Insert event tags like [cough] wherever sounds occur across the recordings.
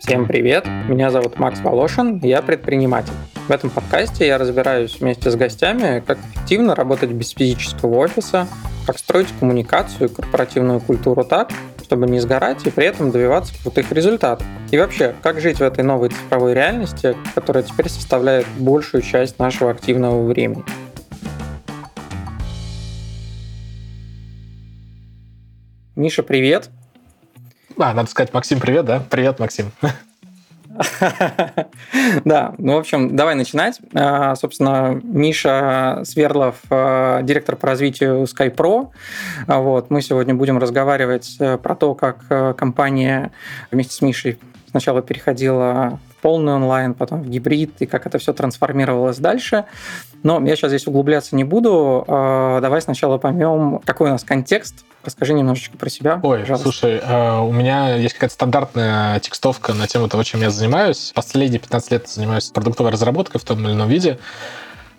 Всем привет! Меня зовут Макс Волошин, я предприниматель. В этом подкасте я разбираюсь вместе с гостями, как эффективно работать без физического офиса, как строить коммуникацию и корпоративную культуру так, чтобы не сгорать и при этом добиваться крутых результатов. И вообще, как жить в этой новой цифровой реальности, которая теперь составляет большую часть нашего активного времени. Миша, привет! А, надо сказать, Максим, привет, да? Привет, Максим. [laughs] Да, ну, в общем, давай начинать. А, собственно, Миша Сверлов, а, директор по развитию SkyPro. А, вот, мы сегодня будем разговаривать э, про то, как э, компания вместе с Мишей сначала переходила полный онлайн, потом в гибрид, и как это все трансформировалось дальше. Но я сейчас здесь углубляться не буду. Давай сначала поймем, какой у нас контекст Расскажи немножечко про себя. Ой, пожалуйста. слушай, э, у меня есть какая-то стандартная текстовка на тему того, чем я занимаюсь. Последние 15 лет занимаюсь продуктовой разработкой в том или ином виде.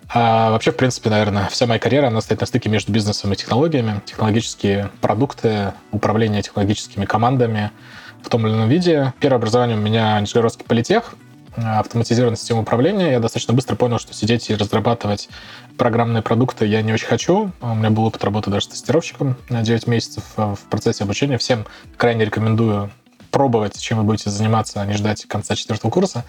А вообще, в принципе, наверное, вся моя карьера, она стоит на стыке между бизнесом и технологиями. Технологические продукты, управление технологическими командами в том или ином виде. Первое образование у меня Нижегородский политех, автоматизированная система управления. Я достаточно быстро понял, что сидеть и разрабатывать программные продукты я не очень хочу. У меня был опыт работы даже тестировщиком на 9 месяцев э, в процессе обучения. Всем крайне рекомендую пробовать, чем вы будете заниматься, а не ждать конца четвертого курса.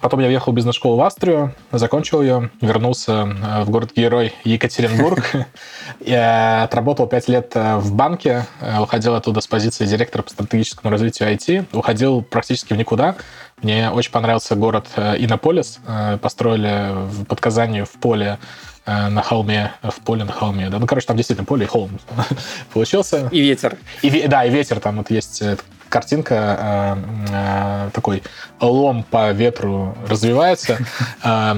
Потом я въехал в бизнес-школу в Австрию, закончил ее, вернулся э, в город-герой Екатеринбург. [laughs] Я отработал пять лет э, в банке, уходил оттуда с позиции директора по стратегическому развитию IT. Уходил практически в никуда. Мне очень понравился город Иннополис. Построили под Казанью в поле Э, на холме, в поле на холме. Да? Ну, короче, там действительно поле и холм [laughs] получился. И ветер. И, да, и ветер. Там вот есть э, картинка, э, э, такой лом по ветру развивается, [laughs] э,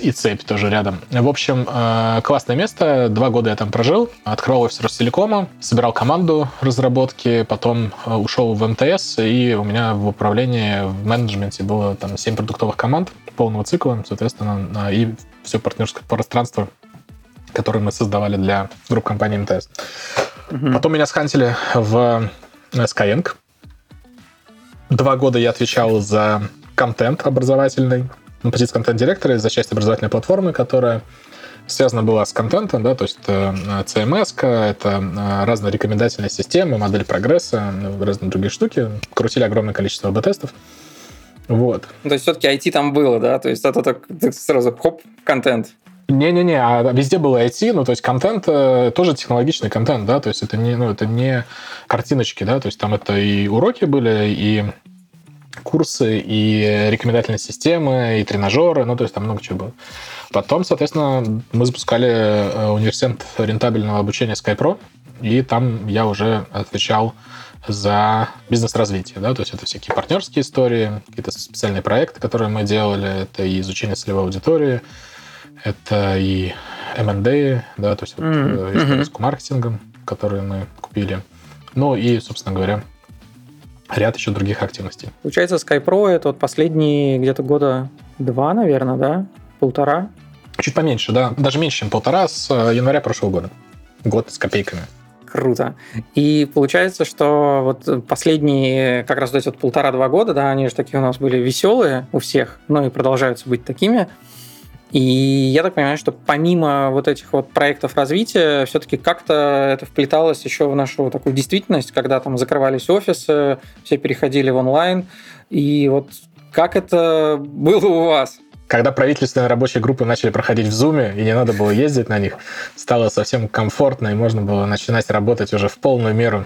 и цепь тоже рядом. В общем, э, классное место. Два года я там прожил. Открыл офис Ростелекома, собирал команду разработки, потом ушел в МТС, и у меня в управлении, в менеджменте было там 7 продуктовых команд полного цикла, соответственно, и все партнерское пространство, которое мы создавали для групп компании МТС. Угу. Потом меня схантили в Skyeng. Два года я отвечал за контент образовательный, на позиции контент-директора, за часть образовательной платформы, которая связана была с контентом, да, то есть это CMS, это э, разные рекомендательные системы, модель прогресса, разные другие штуки. Крутили огромное количество АБ-тестов. Вот. Ну, то есть все-таки IT там было, да? То есть это так, сразу хоп, контент. Не-не-не, а везде было IT, ну, то есть контент, э, тоже технологичный контент, да, то есть это не, ну, это не картиночки, да, то есть там это и уроки были, и курсы, и рекомендательные системы, и тренажеры, ну, то есть там много чего было. Потом, соответственно, мы запускали э, университет рентабельного обучения SkyPro, и там я уже отвечал за бизнес-развитие, да, то есть это всякие партнерские истории, какие-то специальные проекты, которые мы делали, это и изучение целевой аудитории, это и M&A, да, то есть вот mm-hmm. история с маркетингом, которые мы купили, ну и, собственно говоря, ряд еще других активностей. Получается, SkyPro это вот последние где-то года два, наверное, да? Полтора? Чуть поменьше, да. Даже меньше, чем полтора с э, января прошлого года. Год с копейками круто. И получается, что вот последние как раз эти вот полтора-два года, да, они же такие у нас были веселые у всех, ну и продолжаются быть такими. И я так понимаю, что помимо вот этих вот проектов развития, все-таки как-то это вплеталось еще в нашу такую действительность, когда там закрывались офисы, все переходили в онлайн. И вот как это было у вас? Когда правительственные рабочие группы начали проходить в Zoom, и не надо было ездить на них, стало совсем комфортно, и можно было начинать работать уже в полную меру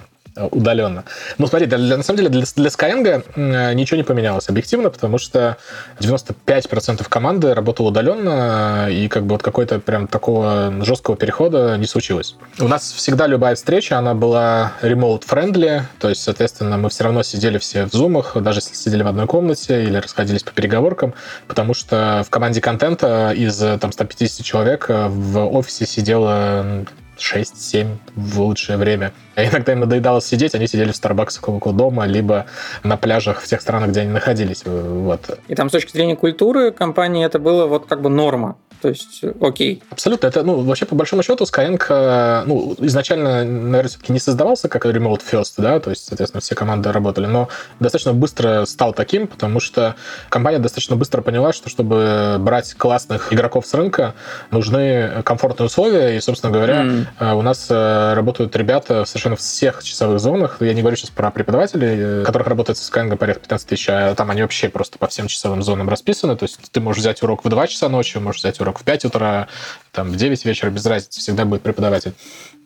удаленно. Ну, смотри, для, для, на самом деле для, для Skyeng э, ничего не поменялось объективно, потому что 95% команды работало удаленно, и как бы вот какой-то прям такого жесткого перехода не случилось. У нас всегда любая встреча, она была remote-friendly, то есть, соответственно, мы все равно сидели все в зумах, даже если сидели в одной комнате или расходились по переговоркам, потому что в команде контента из там 150 человек в офисе сидело 6-7 в лучшее время. А иногда им надоедало сидеть, они сидели в Старбаксах около дома, либо на пляжах в тех странах, где они находились. Вот. И там с точки зрения культуры компании это было вот как бы норма. То есть, окей. Абсолютно. Это, ну, вообще, по большому счету, Skyeng, э, ну, изначально, наверное, все-таки не создавался как remote first, да, то есть, соответственно, все команды работали, но достаточно быстро стал таким, потому что компания достаточно быстро поняла, что чтобы брать классных игроков с рынка, нужны комфортные условия, и, собственно говоря, mm. У нас э, работают ребята совершенно в всех часовых зонах. Я не говорю сейчас про преподавателей, которых работает с Skyeng порядка 15 тысяч, а там они вообще просто по всем часовым зонам расписаны, то есть ты можешь взять урок в 2 часа ночи, можешь взять урок в 5 утра, там, в 9 вечера, без разницы, всегда будет преподаватель.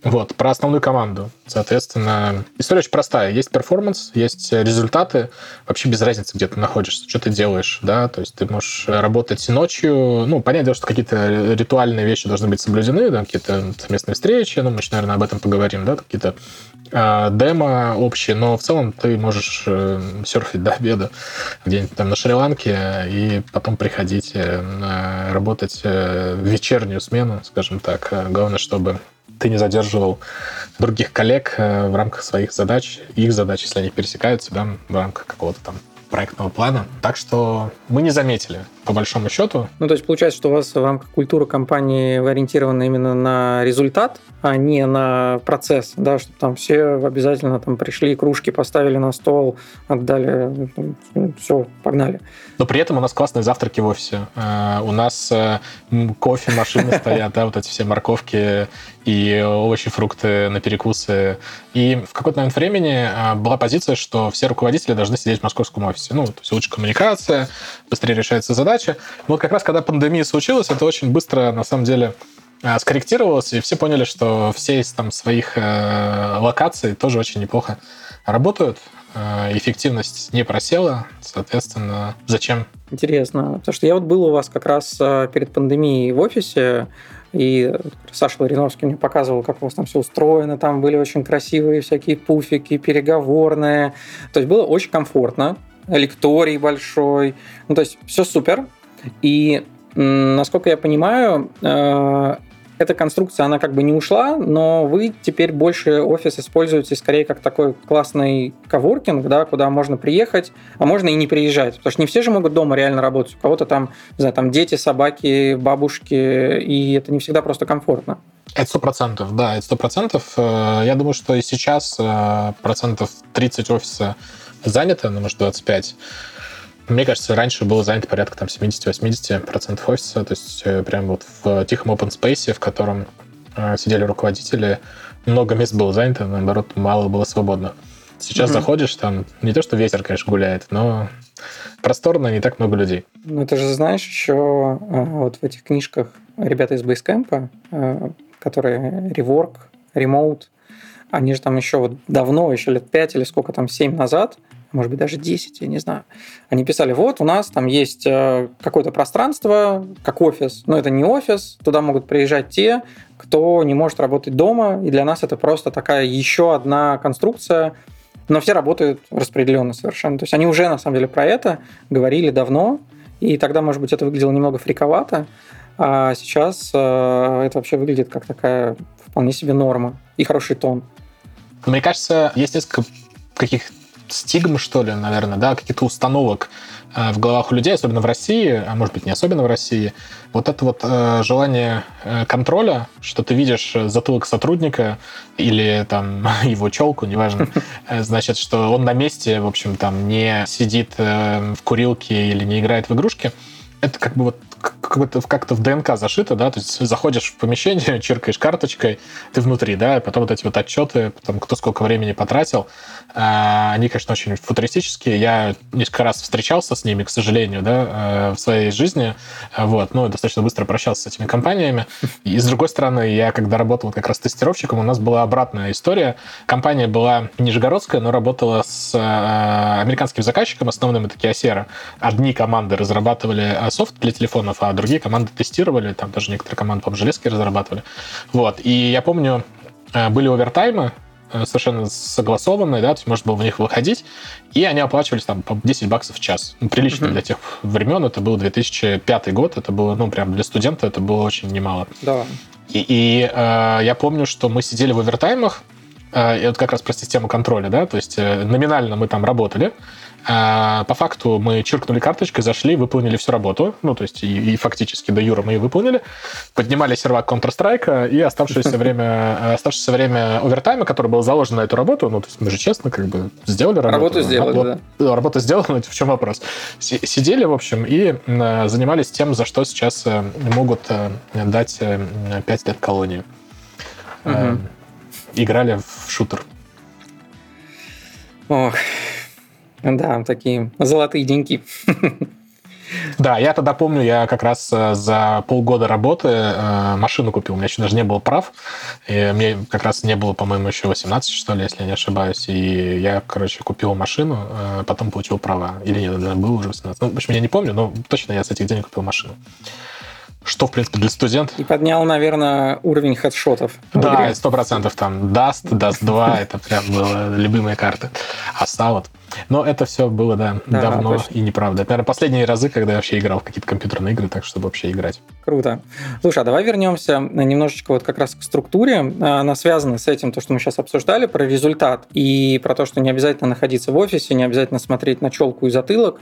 Вот, про основную команду. Соответственно, история очень простая. Есть перформанс, есть результаты. Вообще без разницы, где ты находишься, что ты делаешь, да. То есть ты можешь работать ночью. Ну, понятное дело, что какие-то ритуальные вещи должны быть соблюдены, да, какие-то совместные встречи, ну, мы еще, наверное, об этом поговорим, да, какие-то э, демо общие, но в целом ты можешь э, серфить до обеда где-нибудь там на Шри-Ланке и потом приходить э, работать э, вечернюю смену, скажем так. Главное, чтобы ты не задерживал других коллег э, в рамках своих задач, их задач, если они пересекаются, да, в рамках какого-то там проектного плана. Так что мы не заметили, по большому счету. Ну, то есть получается, что у вас в рамках культуры компании ориентирована именно на результат, а не на процесс, да, чтобы там все обязательно там пришли, кружки поставили на стол, отдали, ну, все, погнали. Но при этом у нас классные завтраки в офисе. Э, у нас э, кофе, машины [laughs] стоят, да, вот эти все морковки и овощи, фрукты на перекусы. И в какой-то момент времени э, была позиция, что все руководители должны сидеть в московском офисе. Ну, то есть лучше коммуникация, быстрее решается задача. Но вот как раз когда пандемия случилась, это очень быстро, на самом деле, скорректировалось, и все поняли, что все из там своих э, локаций тоже очень неплохо работают. Э, эффективность не просела, соответственно, зачем? Интересно, потому что я вот был у вас как раз э, перед пандемией в офисе, и Саша Лариновский мне показывал, как у вас там все устроено, там были очень красивые всякие пуфики, переговорные. То есть было очень комфортно, лекторий большой, ну то есть все супер. И насколько я понимаю, э, эта конструкция, она как бы не ушла, но вы теперь больше офис используете скорее как такой классный коворкинг, да, куда можно приехать, а можно и не приезжать. Потому что не все же могут дома реально работать. У кого-то там, не знаю, там дети, собаки, бабушки, и это не всегда просто комфортно. Это сто процентов, да, это сто процентов. Э, я думаю, что и сейчас э, процентов 30 офиса занято, ну, может, 25. Мне кажется, раньше было занято порядка там 70-80% офиса, то есть э, прям вот в тихом open space, в котором сидели руководители, много мест было занято, наоборот, мало было свободно. Сейчас угу. заходишь, там не то, что ветер, конечно, гуляет, но просторно, не так много людей. Ну, ты же знаешь еще вот в этих книжках ребята из Basecamp, которые Rework, Remote, они же там еще вот давно, еще лет 5 или сколько там, 7 назад, может быть, даже 10, я не знаю. Они писали, вот у нас там есть э, какое-то пространство, как офис, но это не офис, туда могут приезжать те, кто не может работать дома, и для нас это просто такая еще одна конструкция, но все работают распределенно совершенно. То есть они уже на самом деле про это говорили давно, и тогда, может быть, это выглядело немного фриковато, а сейчас э, это вообще выглядит как такая вполне себе норма и хороший тон. Мне кажется, есть несколько каких стигм, что ли, наверное, да, каких-то установок э, в головах у людей, особенно в России, а может быть не особенно в России, вот это вот э, желание э, контроля, что ты видишь затылок сотрудника или там [laughs] его челку, неважно, значит, что он на месте, в общем, там не сидит э, в курилке или не играет в игрушки, это как бы вот как-то как в ДНК зашито, да, то есть заходишь в помещение, [laughs] черкаешь карточкой, ты внутри, да, и потом вот эти вот отчеты, потом кто сколько времени потратил, а, они, конечно, очень футуристические. Я несколько раз встречался с ними, к сожалению, да, э, в своей жизни, вот, ну, достаточно быстро прощался с этими компаниями. И, с другой стороны, я, когда работал как раз тестировщиком, у нас была обратная история. Компания была нижегородская, но работала с э, американским заказчиком, основным это Kyocera. Одни команды разрабатывали э, софт для телефонов, а другие команды тестировали, там даже некоторые команды, по железки разрабатывали. Вот, и я помню, были овертаймы, Э, совершенно согласованные, да, то есть можно было в них выходить, и они оплачивались там по 10 баксов в час. Ну, прилично uh-huh. для тех времен, это был 2005 год, это было, ну, прям для студента это было очень немало. Да. И, и э, я помню, что мы сидели в овертаймах, э, это как раз про систему контроля, да, то есть э, номинально мы там работали, а по факту мы чиркнули карточкой, зашли, выполнили всю работу. Ну, то есть и, и фактически до Юра мы ее выполнили. Поднимали сервак Counter-Strike и оставшееся [laughs] время, оставшееся время овертайма, который был заложен на эту работу, ну, то есть мы же честно как бы сделали работу. Работу сделали, да. Работа сделана, [laughs] в чем вопрос? Сидели, в общем, и занимались тем, за что сейчас э, могут э, дать 5 лет колонии. Угу. Играли в шутер. Ох, да, такие золотые деньги. Да, я тогда помню, я как раз э, за полгода работы э, машину купил. У меня еще даже не было прав. И мне как раз не было, по-моему, еще 18, что ли, если я не ошибаюсь. И я, короче, купил машину, э, потом получил права. Или нет, было уже 18. Ну, в общем, я не помню, но точно я с этих денег купил машину что, в принципе, для студента. И поднял, наверное, уровень хедшотов. Да, сто процентов там Dust, Dust 2, это прям было любимые карты. А Салат. Но это все было, да, да давно точно. и неправда. Это, наверное, последние разы, когда я вообще играл в какие-то компьютерные игры, так чтобы вообще играть. Круто. Слушай, а давай вернемся немножечко вот как раз к структуре. Она связана с этим, то, что мы сейчас обсуждали, про результат и про то, что не обязательно находиться в офисе, не обязательно смотреть на челку и затылок.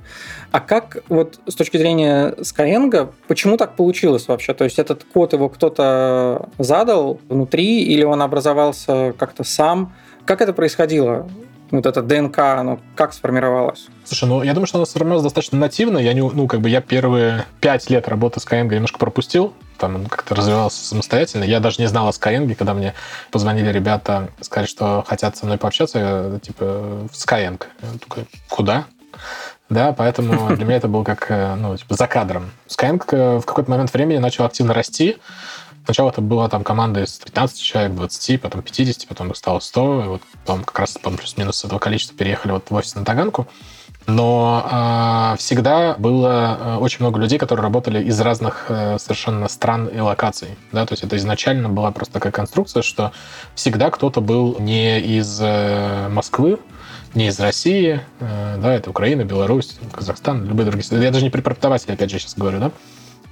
А как вот с точки зрения Skyeng, почему так получилось вообще? То есть этот код его кто-то задал внутри или он образовался как-то сам? Как это происходило? Вот это ДНК, оно как сформировалось? Слушай, ну я думаю, что оно сформировалось достаточно нативно. Я не, ну, как бы я первые пять лет работы с Skyeng немножко пропустил. Там он как-то развивался самостоятельно. Я даже не знал о Skyeng, когда мне позвонили ребята, сказали, что хотят со мной пообщаться, я, типа, в Skyeng. Я такой, куда? Да, поэтому для меня это был как, э, ну, типа, за кадром. Skyeng э, в какой-то момент времени начал активно расти. Сначала это была там команда из 15 человек, 20, потом 50, потом стало 100, и вот потом как раз плюс-минус с этого количества переехали вот в офис на Таганку. Но э, всегда было э, очень много людей, которые работали из разных э, совершенно стран и локаций. Да? То есть это изначально была просто такая конструкция, что всегда кто-то был не из э, Москвы, не из России, э, да, это Украина, Беларусь, Казахстан, любые другие. Я даже не при преподавателе, опять же, сейчас говорю, да.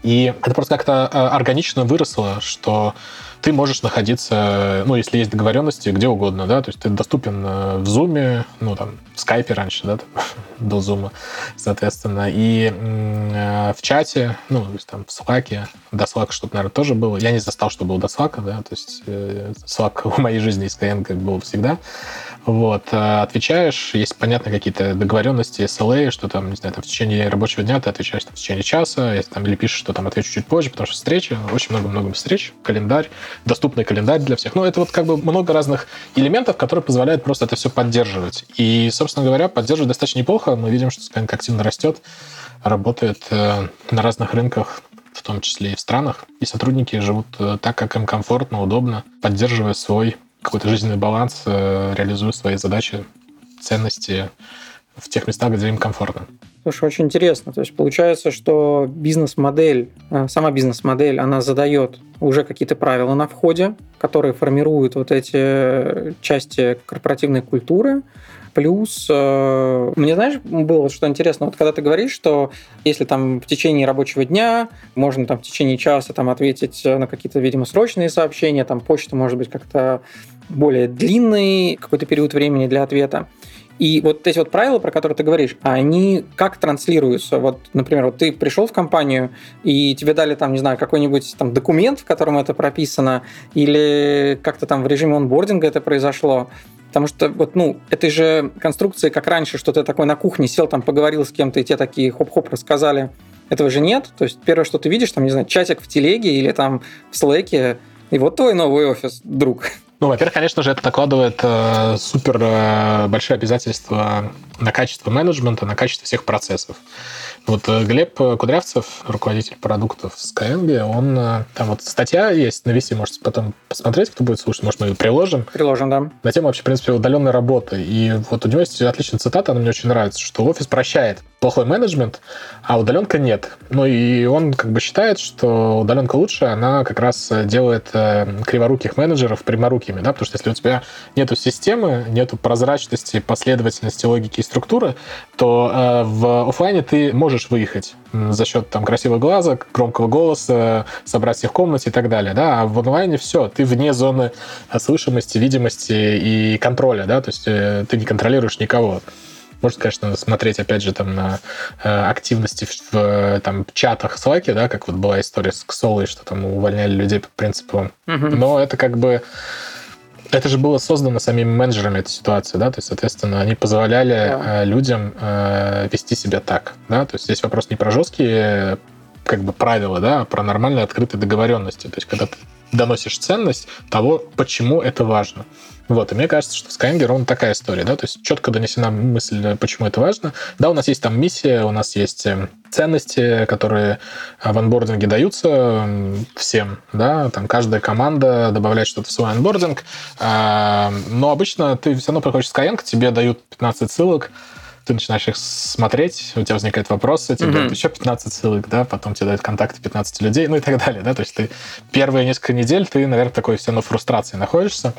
И это просто как-то э, органично выросло, что ты можешь находиться, ну, если есть договоренности, где угодно, да, то есть ты доступен э, в Zoom, ну, там, в Skype раньше, да, [laughs] до Zoom, соответственно, и э, в чате, ну, то есть там в Slack, до Slack что-то, наверное, тоже было. Я не застал, что было до Slack, да, то есть э, Slack [laughs] в моей жизни из Skyeng был всегда. Вот, отвечаешь, есть, понятно, какие-то договоренности, SLA, что там, не знаю, там в течение рабочего дня ты отвечаешь там, в течение часа, если там или пишешь, что там отвечу чуть позже, потому что встречи, очень много-много встреч, календарь, доступный календарь для всех. Ну, это вот как бы много разных элементов, которые позволяют просто это все поддерживать. И, собственно говоря, поддерживать достаточно неплохо. Мы видим, что Skyeng активно растет, работает э, на разных рынках, в том числе и в странах. И сотрудники живут э, так, как им комфортно, удобно, поддерживая свой какой-то жизненный баланс, э, реализуя свои задачи, ценности в тех местах, где им комфортно. Слушай, очень интересно. То есть получается, что бизнес-модель, э, сама бизнес-модель, она задает уже какие-то правила на входе, которые формируют вот эти части корпоративной культуры, Плюс, э, мне знаешь, было что интересно, вот когда ты говоришь, что если там в течение рабочего дня можно там в течение часа там ответить на какие-то, видимо, срочные сообщения, там почта может быть как-то более длинный какой-то период времени для ответа. И вот эти вот правила, про которые ты говоришь, они как транслируются? Вот, например, вот ты пришел в компанию, и тебе дали там, не знаю, какой-нибудь там документ, в котором это прописано, или как-то там в режиме онбординга это произошло. Потому что вот, ну, этой же конструкции, как раньше, что ты такой на кухне сел, там поговорил с кем-то, и те такие хоп-хоп рассказали. Этого же нет. То есть первое, что ты видишь, там, не знаю, чатик в телеге или там в слэке, и вот твой новый офис, друг. Ну, во-первых, конечно же, это накладывает э, супер э, большие обязательства на качество менеджмента, на качество всех процессов. Вот э, Глеб Кудрявцев, руководитель продуктов Skyeng, он э, там вот статья есть на VC, можете потом посмотреть, кто будет слушать, может, мы ее приложим. Приложим, да. На тему вообще, в принципе, удаленной работы. И вот у него есть отличная цитата, она мне очень нравится, что офис прощает плохой менеджмент, а удаленка нет. Ну и он как бы считает, что удаленка лучше, она как раз делает э, криворуких менеджеров пряморукими, да, потому что если у тебя нету системы, нету прозрачности, последовательности, логики структуры, то э, в офлайне ты можешь выехать за счет там красивого глаза, громкого голоса, собрать всех в комнате и так далее, да, а в онлайне все, ты вне зоны слышимости, видимости и контроля, да, то есть э, ты не контролируешь никого. Можно, конечно, смотреть, опять же, там на э, активности в, в там, чатах Slack, да, как вот была история с Ксолой, что там увольняли людей по принципу. Uh-huh. Но это как бы это же было создано самими менеджерами этой ситуации, да, то есть, соответственно, они позволяли yeah. Э, людям э, вести себя так, да, то есть здесь вопрос не про жесткие как бы правила, да, а про нормальные открытые договоренности, то есть когда ты доносишь ценность того, почему это важно. Вот, и мне кажется, что в Skyeng ровно такая история, да, то есть четко донесена мысль, почему это важно. Да, у нас есть там миссия, у нас есть э, ценности, которые в анбординге даются всем, да, там каждая команда добавляет что-то в свой анбординг, а, но обычно ты все равно приходишь в Skyeng, тебе дают 15 ссылок, ты начинаешь их смотреть, у тебя возникает вопрос, тебе mm-hmm. дают еще 15 ссылок, да, потом тебе дают контакты 15 людей, ну и так далее, да, то есть ты первые несколько недель ты, наверное, такой все равно фрустрации находишься,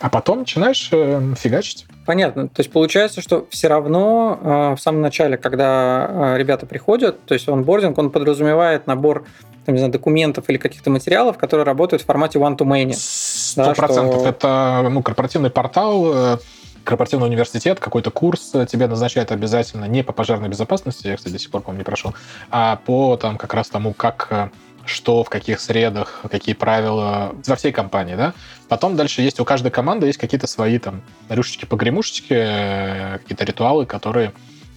а потом начинаешь э, фигачить. Понятно. То есть получается, что все равно э, в самом начале, когда э, ребята приходят, то есть онбординг, он подразумевает набор там, не знаю, документов или каких-то материалов, которые работают в формате one-to-many. Сто процентов. Что... Это ну, корпоративный портал, э, корпоративный университет, какой-то курс тебе назначает обязательно не по пожарной безопасности, я, кстати, до сих пор, помню, не прошел, а по там как раз тому, как э, что, в каких средах, какие правила во всей компании, да. Потом дальше есть у каждой команды есть какие-то свои там рюшечки-погремушечки, э, какие-то ритуалы, которые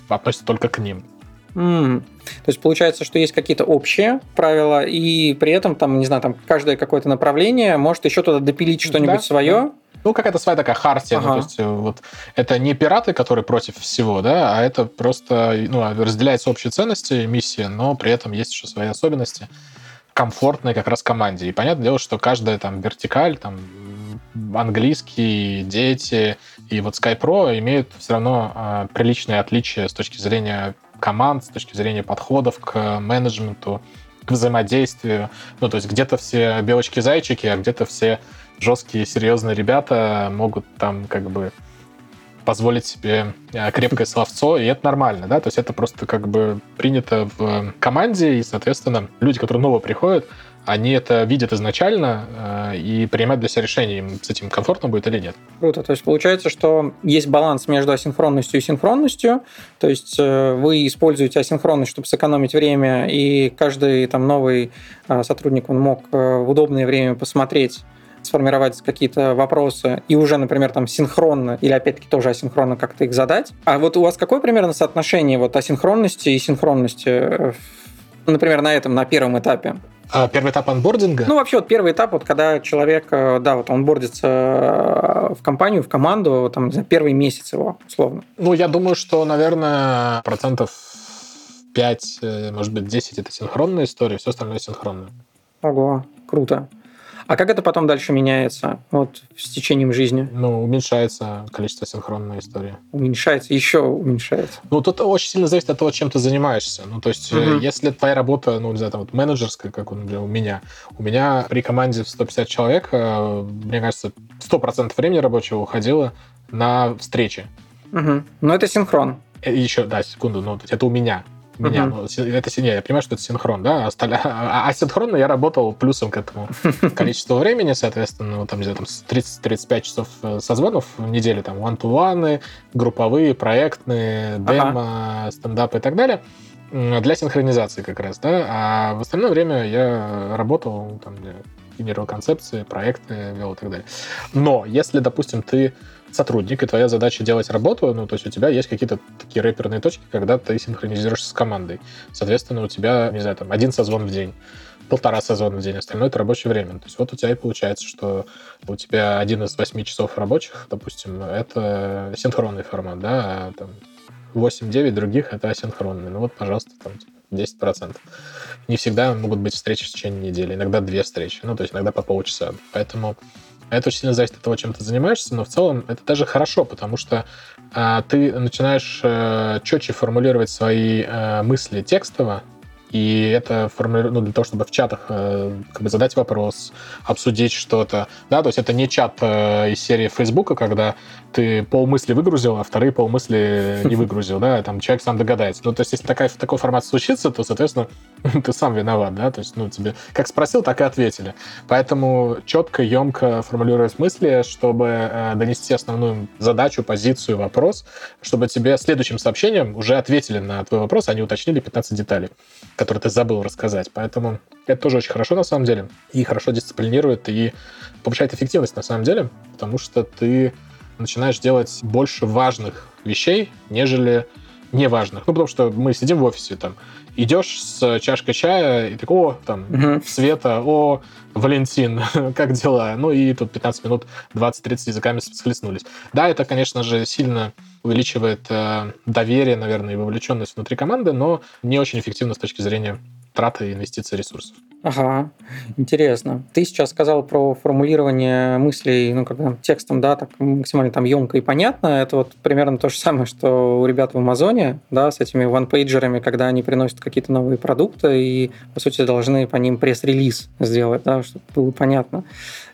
относятся только к ним. Mm. То есть получается, что есть какие-то общие правила, и при этом там, не знаю, там каждое какое-то направление может еще туда допилить что-нибудь да, свое. Да. Ну, какая-то своя такая хартия. Ага. Ну, то есть, э, вот, это не пираты, которые против всего, да, а это просто ну, разделяется общие ценности, миссия, но при этом есть еще свои особенности комфортной как раз команде. И понятное дело, что каждая там вертикаль, там английский, дети и вот Sky Pro имеют все равно э, приличные отличия с точки зрения команд, с точки зрения подходов к менеджменту, к взаимодействию. Ну, то есть где-то все белочки-зайчики, а где-то все жесткие, серьезные ребята могут там как бы позволить себе э, крепкое словцо, и это нормально, да, то есть это просто как бы принято в команде, и, соответственно, люди, которые новые приходят, они это видят изначально э, и принимают для себя решение, им с этим комфортно будет или нет. Круто. То есть получается, что есть баланс между асинхронностью и синхронностью. То есть э, вы используете асинхронность, чтобы сэкономить время, и каждый там новый э, сотрудник он мог э, в удобное время посмотреть сформировать какие-то вопросы и уже, например, там синхронно или опять-таки тоже асинхронно как-то их задать. А вот у вас какое примерно соотношение вот асинхронности и синхронности, э, например, на этом, на первом этапе? А первый этап анбординга? Ну, вообще, вот первый этап, вот когда человек, э, да, вот он бордится э, в компанию, в команду, там, знаю, первый месяц его, условно. Ну, я думаю, что, наверное, процентов 5, может быть, 10 это синхронная история, все остальное синхронное. Ого, круто. А как это потом дальше меняется вот, с течением жизни? Ну, уменьшается количество синхронной истории. Уменьшается, еще уменьшается. Ну, тут очень сильно зависит от того, чем ты занимаешься. Ну, то есть, угу. если твоя работа, ну, не знаю, там, вот менеджерская, как он, у меня, у меня при команде в 150 человек, э, мне кажется, 100% времени рабочего уходило на встречи. Угу. Но это синхрон. Э, еще, да, секунду, ну, это у меня меня. Uh-huh. Это синее. Я понимаю, что это синхрон, да? А, [laughs] а, а синхронно я работал плюсом к этому [laughs] количеству времени, соответственно, ну, там, где там 30-35 часов э, созвонов в неделю, там, one-to-one, групповые, проектные, демо, uh-huh. стендапы и так далее для синхронизации как раз, да, а в остальное время я работал, там, генерировал концепции, проекты вел и так далее. Но если, допустим, ты сотрудник, и твоя задача делать работу, ну, то есть у тебя есть какие-то такие рэперные точки, когда ты синхронизируешься с командой. Соответственно, у тебя, не знаю, там, один созвон в день, полтора созвона в день, остальное это рабочее время. То есть вот у тебя и получается, что у тебя один из восьми часов рабочих, допустим, это синхронный формат, да, а там 8-9 других это асинхронный. Ну вот, пожалуйста, там 10%. Не всегда могут быть встречи в течение недели, иногда две встречи, ну, то есть иногда по полчаса. Поэтому это очень сильно зависит от того, чем ты занимаешься, но в целом это даже хорошо, потому что а, ты начинаешь а, четче формулировать свои а, мысли текстово, И это формули... ну, для того, чтобы в чатах э, как бы задать вопрос, обсудить что-то. Да, то есть это не чат э, из серии Фейсбука, когда ты полмысли выгрузил, а вторые полмысли [laughs] не выгрузил, да, там человек сам догадается. Ну, то есть если такая, такой формат случится, то, соответственно, [laughs] ты сам виноват, да, то есть, ну, тебе как спросил, так и ответили. Поэтому четко, емко формулировать мысли, чтобы э, донести основную задачу, позицию, вопрос, чтобы тебе следующим сообщением уже ответили на твой вопрос, а не уточнили 15 деталей, которые ты забыл рассказать. Поэтому это тоже очень хорошо, на самом деле, и хорошо дисциплинирует, и повышает эффективность, на самом деле, потому что ты начинаешь делать больше важных вещей, нежели неважных. Ну, потому что мы сидим в офисе, там, идешь с чашкой чая, и такой, о, там, угу. Света, о, Валентин, [laughs] как дела? Ну, и тут 15 минут, 20-30 языками схлестнулись. Да, это, конечно же, сильно увеличивает э, доверие, наверное, и вовлеченность внутри команды, но не очень эффективно с точки зрения траты и инвестиции ресурсов. Ага, интересно. Ты сейчас сказал про формулирование мыслей, ну, как бы текстом, да, так максимально там емко и понятно. Это вот примерно то же самое, что у ребят в Амазоне, да, с этими ванпейджерами, когда они приносят какие-то новые продукты и, по сути, должны по ним пресс-релиз сделать, да, чтобы было понятно.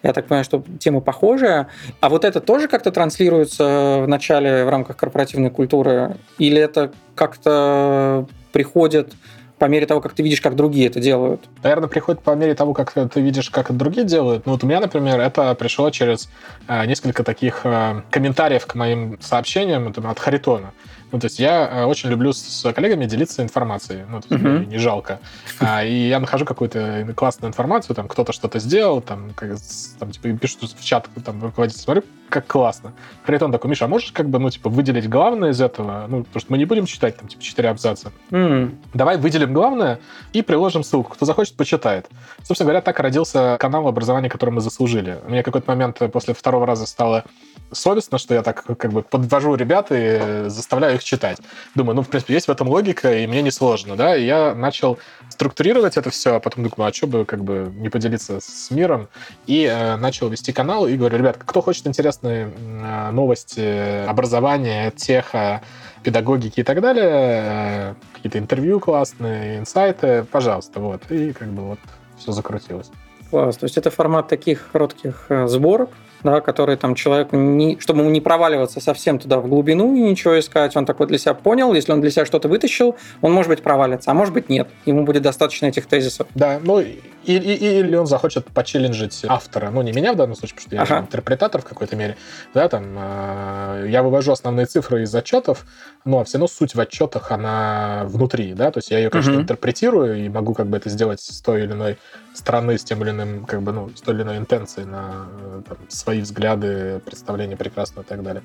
Я так понимаю, что тема похожая. А вот это тоже как-то транслируется в начале в рамках корпоративной культуры? Или это как-то приходит по мере того, как ты видишь, как другие это делают? Наверное, приходит по мере того, как ты видишь, как другие делают. Ну, вот у меня, например, это пришло через э, несколько таких э, комментариев к моим сообщениям от Харитона. Ну, то есть я э, очень люблю с коллегами делиться информацией. Ну, то есть uh-huh. не жалко. А, и я нахожу какую-то классную информацию, там кто-то что-то сделал, там, как, там типа, пишут в чат, там, руководитель, смотрю, как классно. Харитон такой, Миша, а можешь как бы, ну, типа, выделить главное из этого? Ну, потому что мы не будем читать, там, типа, четыре абзаца. Mm. Давай выделим главное и приложим ссылку. Кто захочет, почитает. Собственно говоря, так родился канал образования, который мы заслужили. Мне какой-то момент после второго раза стало совестно, что я так как бы подвожу ребят и заставляю их читать. Думаю, ну, в принципе, есть в этом логика, и мне не сложно, да, и я начал структурировать это все, а потом думаю, а что бы как бы не поделиться с миром, и э, начал вести канал, и говорю, ребят, кто хочет интересные э, новости образования, теха, педагогики и так далее, э, какие-то интервью классные, инсайты, пожалуйста, вот, и как бы вот все закрутилось. Класс. То есть это формат таких коротких э, сборок, да, который там человеку, не, чтобы ему не проваливаться совсем туда в глубину и ничего искать, он такой для себя понял, если он для себя что-то вытащил, он, может быть, провалится, а может быть, нет. Ему будет достаточно этих тезисов. Да, ну, и, и, или он захочет почелленджить автора, ну, не меня в данном случае, потому что я ага. интерпретатор в какой-то мере, да, там, э, я вывожу основные цифры из отчетов, но все равно суть в отчетах, она внутри, да, то есть я ее, конечно, угу. интерпретирую и могу как бы это сделать с той или иной стороны, с тем или иным, как бы, ну, с той или иной интенцией на э, там, свои взгляды, представления прекрасного и так далее.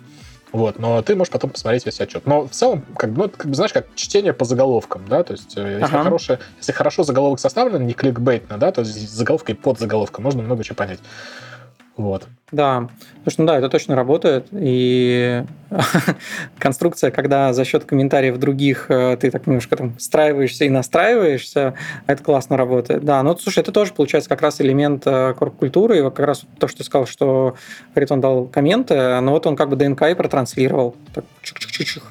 Вот, но ты можешь потом посмотреть весь отчет. Но в целом, как бы, ну, как бы, знаешь, как чтение по заголовкам, да, то есть э, если, ага. хорошее, если хорошо заголовок составлен, не кликбейтно, да, то есть заголовка и под заголовком можно много чего понять. Вот. Да, потому что ну, да, это точно работает. И [laughs] конструкция, когда за счет комментариев других э, ты так немножко там встраиваешься и настраиваешься, это классно работает. Да, ну слушай, это тоже получается как раз элемент э, корп-культуры. И вот как раз то, что ты сказал, что Харитон дал комменты, но вот он как бы ДНК и протранслировал.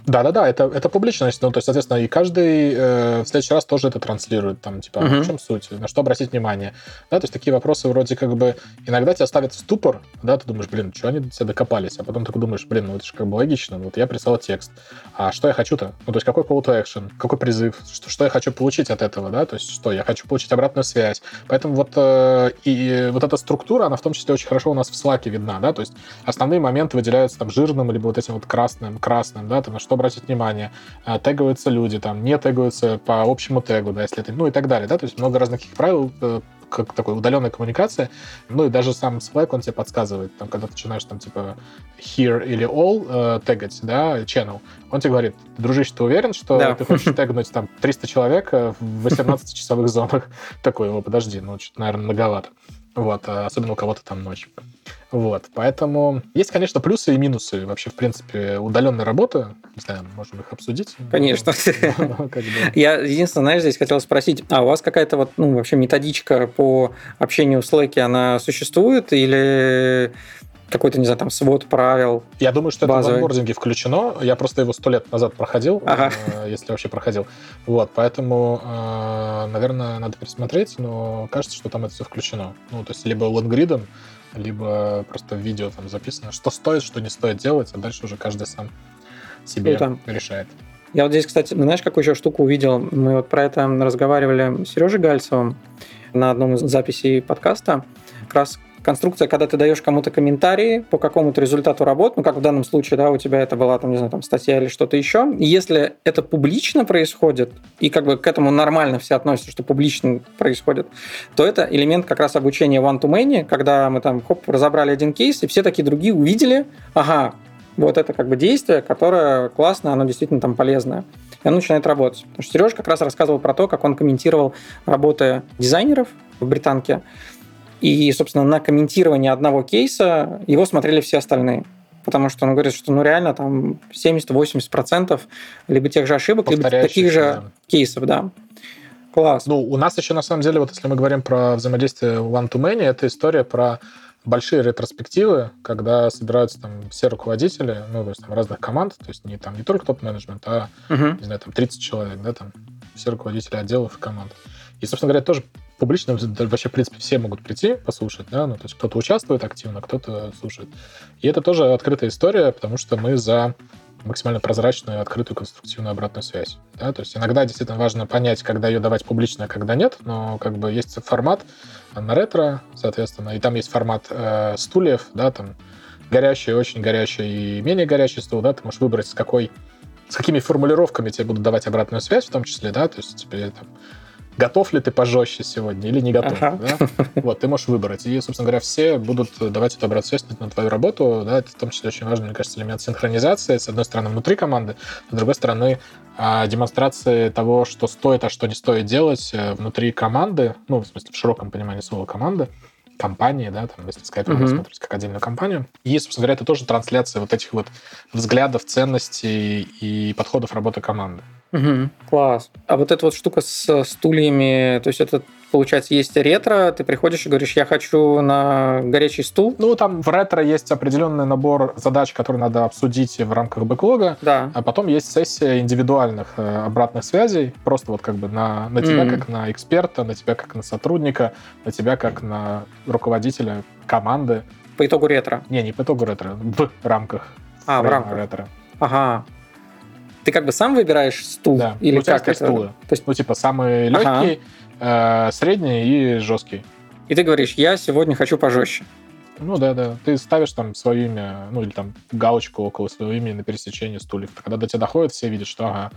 Да-да-да, это, это публичность. Ну, то есть, соответственно, и каждый э, в следующий раз тоже это транслирует. Там, типа, угу. в чем суть? На что обратить внимание? Да, то есть такие вопросы вроде как бы иногда тебя ставят в ступор, да, ты думаешь, блин, что они до тебя докопались? А потом ты думаешь, блин, ну это же как бы логично, вот я прислал текст. А что я хочу-то? Ну, то есть какой call to action, какой призыв, что, что я хочу получить от этого, да, то есть что, я хочу получить обратную связь. Поэтому вот э, и вот эта структура, она в том числе очень хорошо у нас в Slack видна, да, то есть основные моменты выделяются там жирным, либо вот этим вот красным, красным, да, там на что обратить внимание, э, тегаются люди, там не тегаются по общему тегу, да, если это, ну и так далее, да, то есть много разных правил э, как такой удаленная коммуникация. Ну и даже сам Slack, он тебе подсказывает, там, когда ты начинаешь там типа here или all э, тегать, да, channel, он тебе говорит, дружище, ты уверен, что да. ты хочешь тегнуть там 300 человек в 18-часовых зонах? [laughs] Такой, о, подожди, ну, что-то, наверное, многовато. Вот, а особенно у кого-то там ночь. Вот, поэтому есть, конечно, плюсы и минусы вообще, в принципе, удаленной работы. Не знаю, можем их обсудить. Конечно. [laughs] Я единственное, знаешь, здесь хотел спросить, а у вас какая-то вот, ну, вообще методичка по общению в Slack, она существует или какой-то, не знаю, там свод правил. Я думаю, что базовый. это в онбординге включено. Я просто его сто лет назад проходил, ага. э, если вообще проходил. Вот, поэтому, э, наверное, надо пересмотреть, но кажется, что там это все включено. Ну, то есть либо лонгридом, либо просто в видео там записано, что стоит, что не стоит делать, а дальше уже каждый сам себе Круто. решает. Я вот здесь, кстати, знаешь, какую еще штуку увидел? Мы вот про это разговаривали с Сережей Гальцевым на одном из записей подкаста. Как раз конструкция, когда ты даешь кому-то комментарии по какому-то результату работы, ну, как в данном случае, да, у тебя это была, там, не знаю, там, статья или что-то еще, если это публично происходит, и как бы к этому нормально все относятся, что публично происходит, то это элемент как раз обучения one-to-many, когда мы там, хоп, разобрали один кейс, и все такие другие увидели, ага, вот это как бы действие, которое классное, оно действительно там полезное. И оно начинает работать. Потому что Сережа как раз рассказывал про то, как он комментировал работы дизайнеров в британке. И, собственно, на комментирование одного кейса его смотрели все остальные. Потому что он говорит, что ну реально там 70-80% либо тех же ошибок, либо таких же да. кейсов, да. Класс. Ну, у нас еще, на самом деле, вот если мы говорим про взаимодействие one-to-many, это история про большие ретроспективы, когда собираются там все руководители, ну, то есть там разных команд, то есть не там не только топ-менеджмент, а, uh-huh. не знаю, там 30 человек, да, там все руководители отделов и команд. И, собственно говоря, тоже публично вообще, в принципе, все могут прийти, послушать, да, ну, то есть кто-то участвует активно, кто-то слушает. И это тоже открытая история, потому что мы за максимально прозрачную, открытую, конструктивную обратную связь. Да? То есть иногда действительно важно понять, когда ее давать публично, а когда нет, но как бы есть формат на ретро, соответственно, и там есть формат э, стульев, да, там горящий, очень горячий и менее горячий стул, да, ты можешь выбрать, с какой с какими формулировками тебе будут давать обратную связь, в том числе, да, то есть тебе там готов ли ты пожестче сегодня или не готов. Ага. Да? Вот, ты можешь выбрать. И, собственно говоря, все будут давать эту обратную связь на твою работу. Да? Это в том числе очень важный, мне кажется, элемент синхронизации, с одной стороны, внутри команды, с другой стороны, а, демонстрации того, что стоит, а что не стоит делать э, внутри команды, ну, в смысле, в широком понимании слова команды, компании, да, там, если Skype mm-hmm. рассматривать как отдельную компанию. И, собственно говоря, это тоже трансляция вот этих вот взглядов, ценностей и подходов работы команды. Угу, класс. А вот эта вот штука с стульями, то есть это получается, есть ретро, ты приходишь и говоришь, я хочу на горячий стул. Ну, там в ретро есть определенный набор задач, которые надо обсудить в рамках бэклога. Да. А потом есть сессия индивидуальных э, обратных связей, просто вот как бы на, на тебя mm. как на эксперта, на тебя как на сотрудника, на тебя как на руководителя команды. По итогу ретро? Не, не по итогу ретро, в рамках. А, в рамках. ретро. Ага. Ты как бы сам выбираешь стул? Да, или ну, как это? стулы. То есть... Ну, типа, самый легкий, ага. э, средний и жесткий. И ты говоришь, я сегодня хочу пожестче. Ну да, да. Ты ставишь там свое имя, ну или там галочку около своего имени на пересечении стульев. Когда до тебя доходит, все видят, что ага,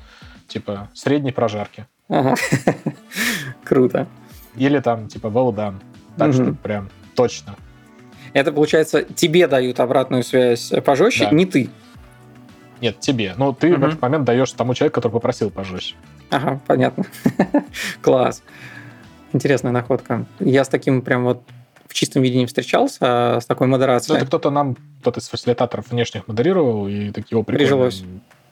типа средней прожарки. Ага. [laughs] Круто. Или там типа well done. Так что прям точно. Это получается, тебе дают обратную связь пожестче, не ты. Нет, тебе. Но ты угу. в этот момент даешь тому человеку, который попросил пожестче. Ага, понятно. [laughs] Класс. Интересная находка. Я с таким прям вот в чистом виде не встречался, а с такой модерацией. Ну, это кто-то нам, кто-то из фасилитаторов внешних модерировал, и так его Прижилось.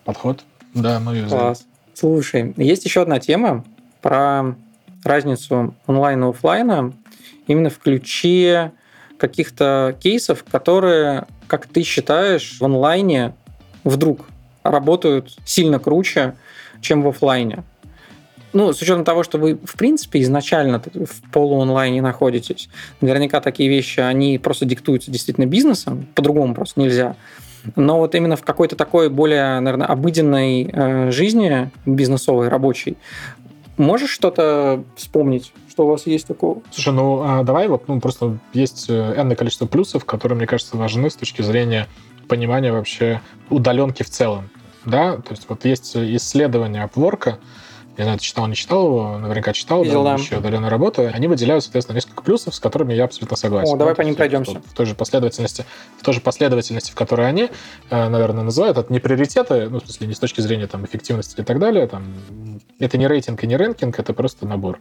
подход. Да, мы ее Класс. Взяли. Слушай, есть еще одна тема про разницу онлайна и офлайна именно в ключе каких-то кейсов, которые, как ты считаешь, в онлайне вдруг работают сильно круче, чем в офлайне. Ну, с учетом того, что вы, в принципе, изначально в полуонлайне находитесь, наверняка такие вещи, они просто диктуются действительно бизнесом, по-другому просто нельзя. Но вот именно в какой-то такой более, наверное, обыденной э, жизни, бизнесовой, рабочей, можешь что-то вспомнить, что у вас есть такого? Слушай, ну а давай вот, ну просто есть э, энное количество плюсов, которые, мне кажется, важны с точки зрения понимание вообще удаленки в целом. Да, то есть вот есть исследование Upwork, не знаю, ты читал, не читал его, наверняка читал, Видел, да, еще удаленной работы. Они выделяют, соответственно, несколько плюсов, с которыми я абсолютно согласен. О, давай по ним пройдемся. В той же последовательности, в той же последовательности, в которой они, э, наверное, называют, это не приоритеты, ну, в смысле, не с точки зрения там, эффективности и так далее, там, это не рейтинг и не рэнкинг, это просто набор.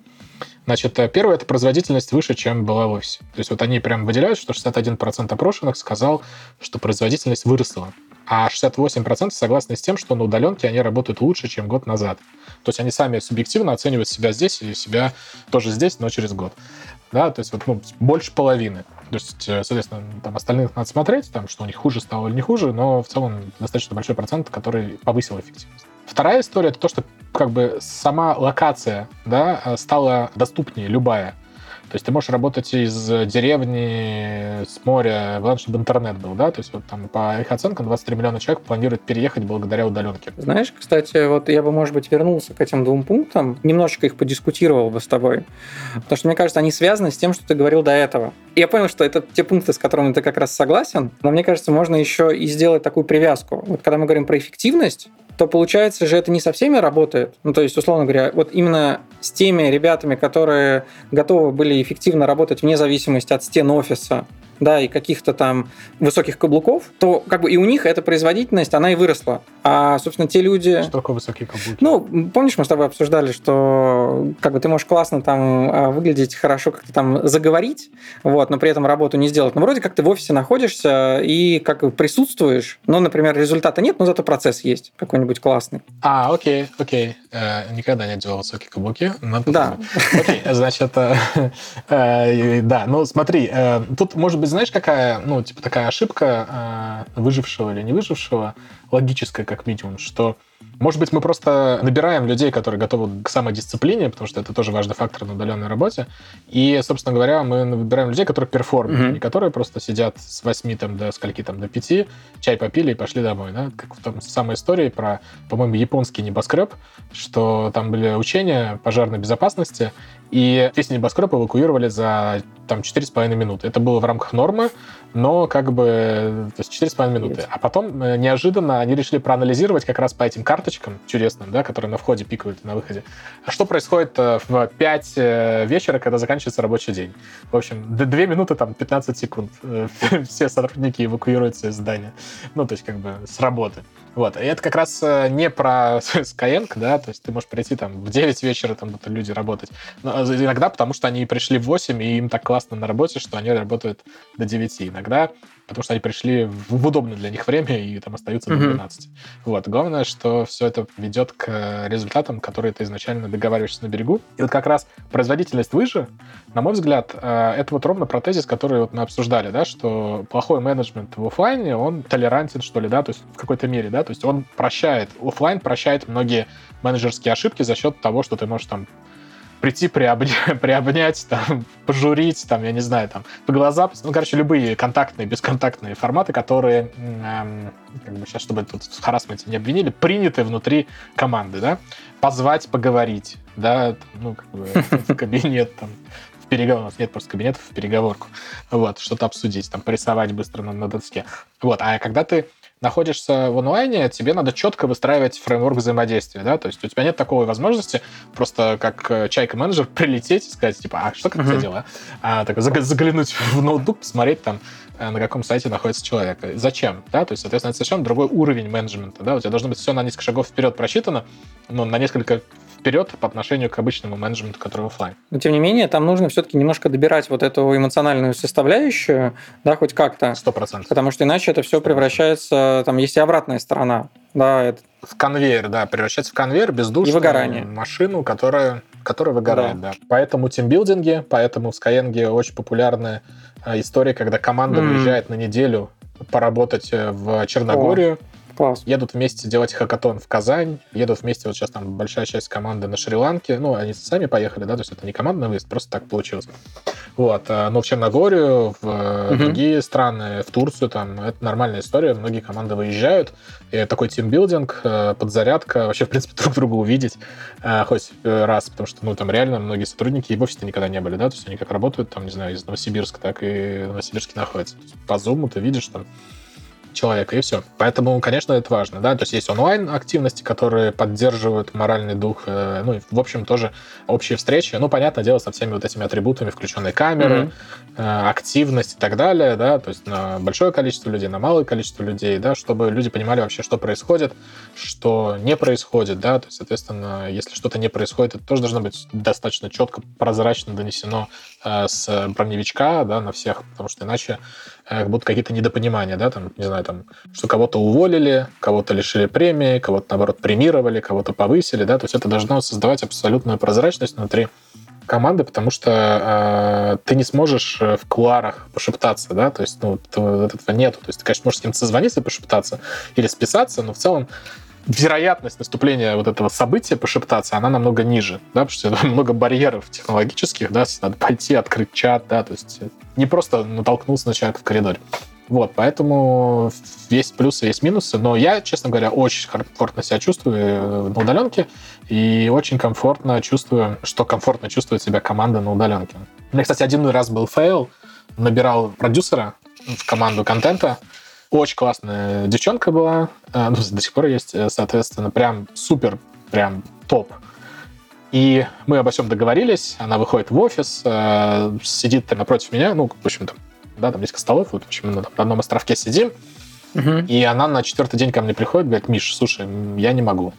Значит, э, первое — это производительность выше, чем была в офисе. То есть вот они прям выделяют, что 61% опрошенных сказал, что производительность выросла. А 68% согласны с тем, что на удаленке они работают лучше, чем год назад. То есть они сами субъективно оценивают себя здесь и себя тоже здесь, но через год. да, то есть вот ну, больше половины. То есть, э, соответственно, там остальных надо смотреть, там, что у них хуже стало или не хуже, но в целом достаточно большой процент, который повысил эффективность. Вторая история это то, что как бы сама локация да, э, стала доступнее, любая. То есть ты можешь работать из деревни, с моря, главное, чтобы интернет был, да? То есть вот там по их оценкам 23 миллиона человек планируют переехать благодаря удаленке. Знаешь, кстати, вот я бы, может быть, вернулся к этим двум пунктам, немножечко их подискутировал бы с тобой, потому что, мне кажется, они связаны с тем, что ты говорил до этого. Я понял, что это те пункты, с которыми ты как раз согласен, но мне кажется, можно еще и сделать такую привязку. Вот когда мы говорим про эффективность, то получается же это не со всеми работает. Ну, то есть, условно говоря, вот именно с теми ребятами, которые готовы были эффективно работать вне зависимости от стен офиса, да, и каких-то там высоких каблуков, то как бы и у них эта производительность, она и выросла. А, собственно, те люди... Что такое высокие каблуки? Ну, помнишь, мы с тобой обсуждали, что как бы ты можешь классно там а, выглядеть, хорошо как-то там заговорить, вот, но при этом работу не сделать. Но вроде как ты в офисе находишься и как бы присутствуешь, но, например, результата нет, но зато процесс есть какой-нибудь классный. А, окей, окей. Э, никогда не делал высокие каблуки. Да. Окей, значит, э, э, да, ну смотри, тут может быть знаешь, какая, ну, типа такая ошибка выжившего или не выжившего, логическая как минимум, что может быть, мы просто набираем людей, которые готовы к самодисциплине, потому что это тоже важный фактор на удаленной работе. И, собственно говоря, мы набираем людей, которые перформят, mm-hmm. не которые просто сидят с 8 там, до скольки там, до 5, чай попили и пошли домой. Да? Как в том самой истории про, по-моему, японский небоскреб, что там были учения пожарной безопасности, и весь небоскреб эвакуировали за там 4,5 минуты. Это было в рамках нормы, но как бы то есть 4,5 минуты. А потом э, неожиданно они решили проанализировать как раз по этим карточкам чудесным, да, которые на входе пикают и на выходе. А что происходит э, в 5 э, вечера, когда заканчивается рабочий день? В общем, 2 минуты, там, 15 секунд. [laughs] Все сотрудники эвакуируются из здания. Ну, то есть как бы с работы. Вот. И это как раз не про [laughs] Skyeng, да, то есть ты можешь прийти там в 9 вечера, там будут люди работать. Но иногда потому, что они пришли в 8, и им так классно на работе, что они работают до 9. Иногда потому что они пришли в удобное для них время и там остаются до 12. Mm-hmm. Вот. Главное, что все это ведет к результатам, которые ты изначально договариваешься на берегу. И вот как раз производительность выше, на мой взгляд, э, это вот ровно протезис, который вот мы обсуждали, да, что плохой менеджмент в офлайне, он толерантен, что ли, да, то есть в какой-то мере, да, то есть он прощает, офлайн прощает многие менеджерские ошибки за счет того, что ты можешь там прийти, приобнять, [laughs] приобнять, там, пожурить, там, я не знаю, там, по глаза, ну, короче, любые контактные, бесконтактные форматы, которые, эм, как бы сейчас, чтобы тут в харасменте не обвинили, приняты внутри команды, да, позвать, поговорить, да, ну, как бы [laughs] в кабинет, там, в переговор, нет просто кабинетов, в переговорку, вот, что-то обсудить, там, порисовать быстро на, на доске. Вот, а когда ты находишься в онлайне, тебе надо четко выстраивать фреймворк взаимодействия, да, то есть у тебя нет такой возможности просто как э, чайка-менеджер [laughs] прилететь и сказать, типа, а что как uh-huh. дела? А, так, заглянуть в ноутбук, посмотреть там, э, на каком сайте находится человек. Зачем? Да? То есть, соответственно, это совершенно другой уровень менеджмента. Да? У тебя должно быть все на несколько шагов вперед просчитано, но на несколько вперед по отношению к обычному менеджменту, который офлайн. Но тем не менее, там нужно все-таки немножко добирать вот эту эмоциональную составляющую, да, хоть как-то. Сто процентов. Потому что иначе это все превращается, там есть и обратная сторона. Да, это... В конвейер, да, превращается в конвейер бездушную и выгорание. машину, которая, которая выгорает, да. да. Поэтому тимбилдинги, поэтому в Skyeng очень популярная э, история, когда команда mm. выезжает на неделю поработать э, в Черногорию. О Класс. Едут вместе делать хакатон в Казань, едут вместе, вот сейчас там большая часть команды на Шри-Ланке, ну, они сами поехали, да, то есть это не командный выезд, просто так получилось. Вот, а, но в Черногорию, в угу. другие страны, в Турцию, там, это нормальная история, многие команды выезжают, и такой тимбилдинг, э, подзарядка, вообще, в принципе, [laughs] друг друга увидеть э, хоть раз, потому что, ну, там реально многие сотрудники и в офисе никогда не были, да, то есть они как работают, там, не знаю, из Новосибирска, так и в Новосибирске находятся. По зуму ты видишь, там, человека, и все. Поэтому, конечно, это важно, да, то есть есть онлайн-активности, которые поддерживают моральный дух, э, ну, и, в общем, тоже общие встречи, ну, понятное дело, со всеми вот этими атрибутами, включенные камеры, mm-hmm. активность и так далее, да, то есть на большое количество людей, на малое количество людей, да, чтобы люди понимали вообще, что происходит, что не происходит, да, то есть, соответственно, если что-то не происходит, это тоже должно быть достаточно четко, прозрачно донесено э, с броневичка, да, на всех, потому что иначе как будто какие-то недопонимания, да, там, не знаю, там, что кого-то уволили, кого-то лишили премии, кого-то, наоборот, премировали, кого-то повысили, да, то есть это должно создавать абсолютную прозрачность внутри команды, потому что э, ты не сможешь э, в кулуарах пошептаться, да, то есть, ну, этого нету. То есть ты, конечно, можешь с кем-то созвониться и пошептаться или списаться, но в целом вероятность наступления вот этого события, пошептаться, она намного ниже, да, потому что много барьеров технологических, да, надо пойти, открыть чат, да, то есть не просто натолкнулся на человека в коридоре. Вот, поэтому есть плюсы, есть минусы. Но я, честно говоря, очень комфортно себя чувствую э, на удаленке и очень комфортно чувствую, что комфортно чувствует себя команда на удаленке. У меня, кстати, один раз был фейл. Набирал продюсера в команду контента. Очень классная девчонка была. Э, ну, до сих пор есть, э, соответственно, прям супер, прям топ. И мы обо всем договорились. Она выходит в офис, сидит напротив меня, ну, в общем-то, да, там несколько столов, вот почему на одном островке сидим, угу. и она на четвертый день ко мне приходит, говорит, Миш, слушай, я не могу.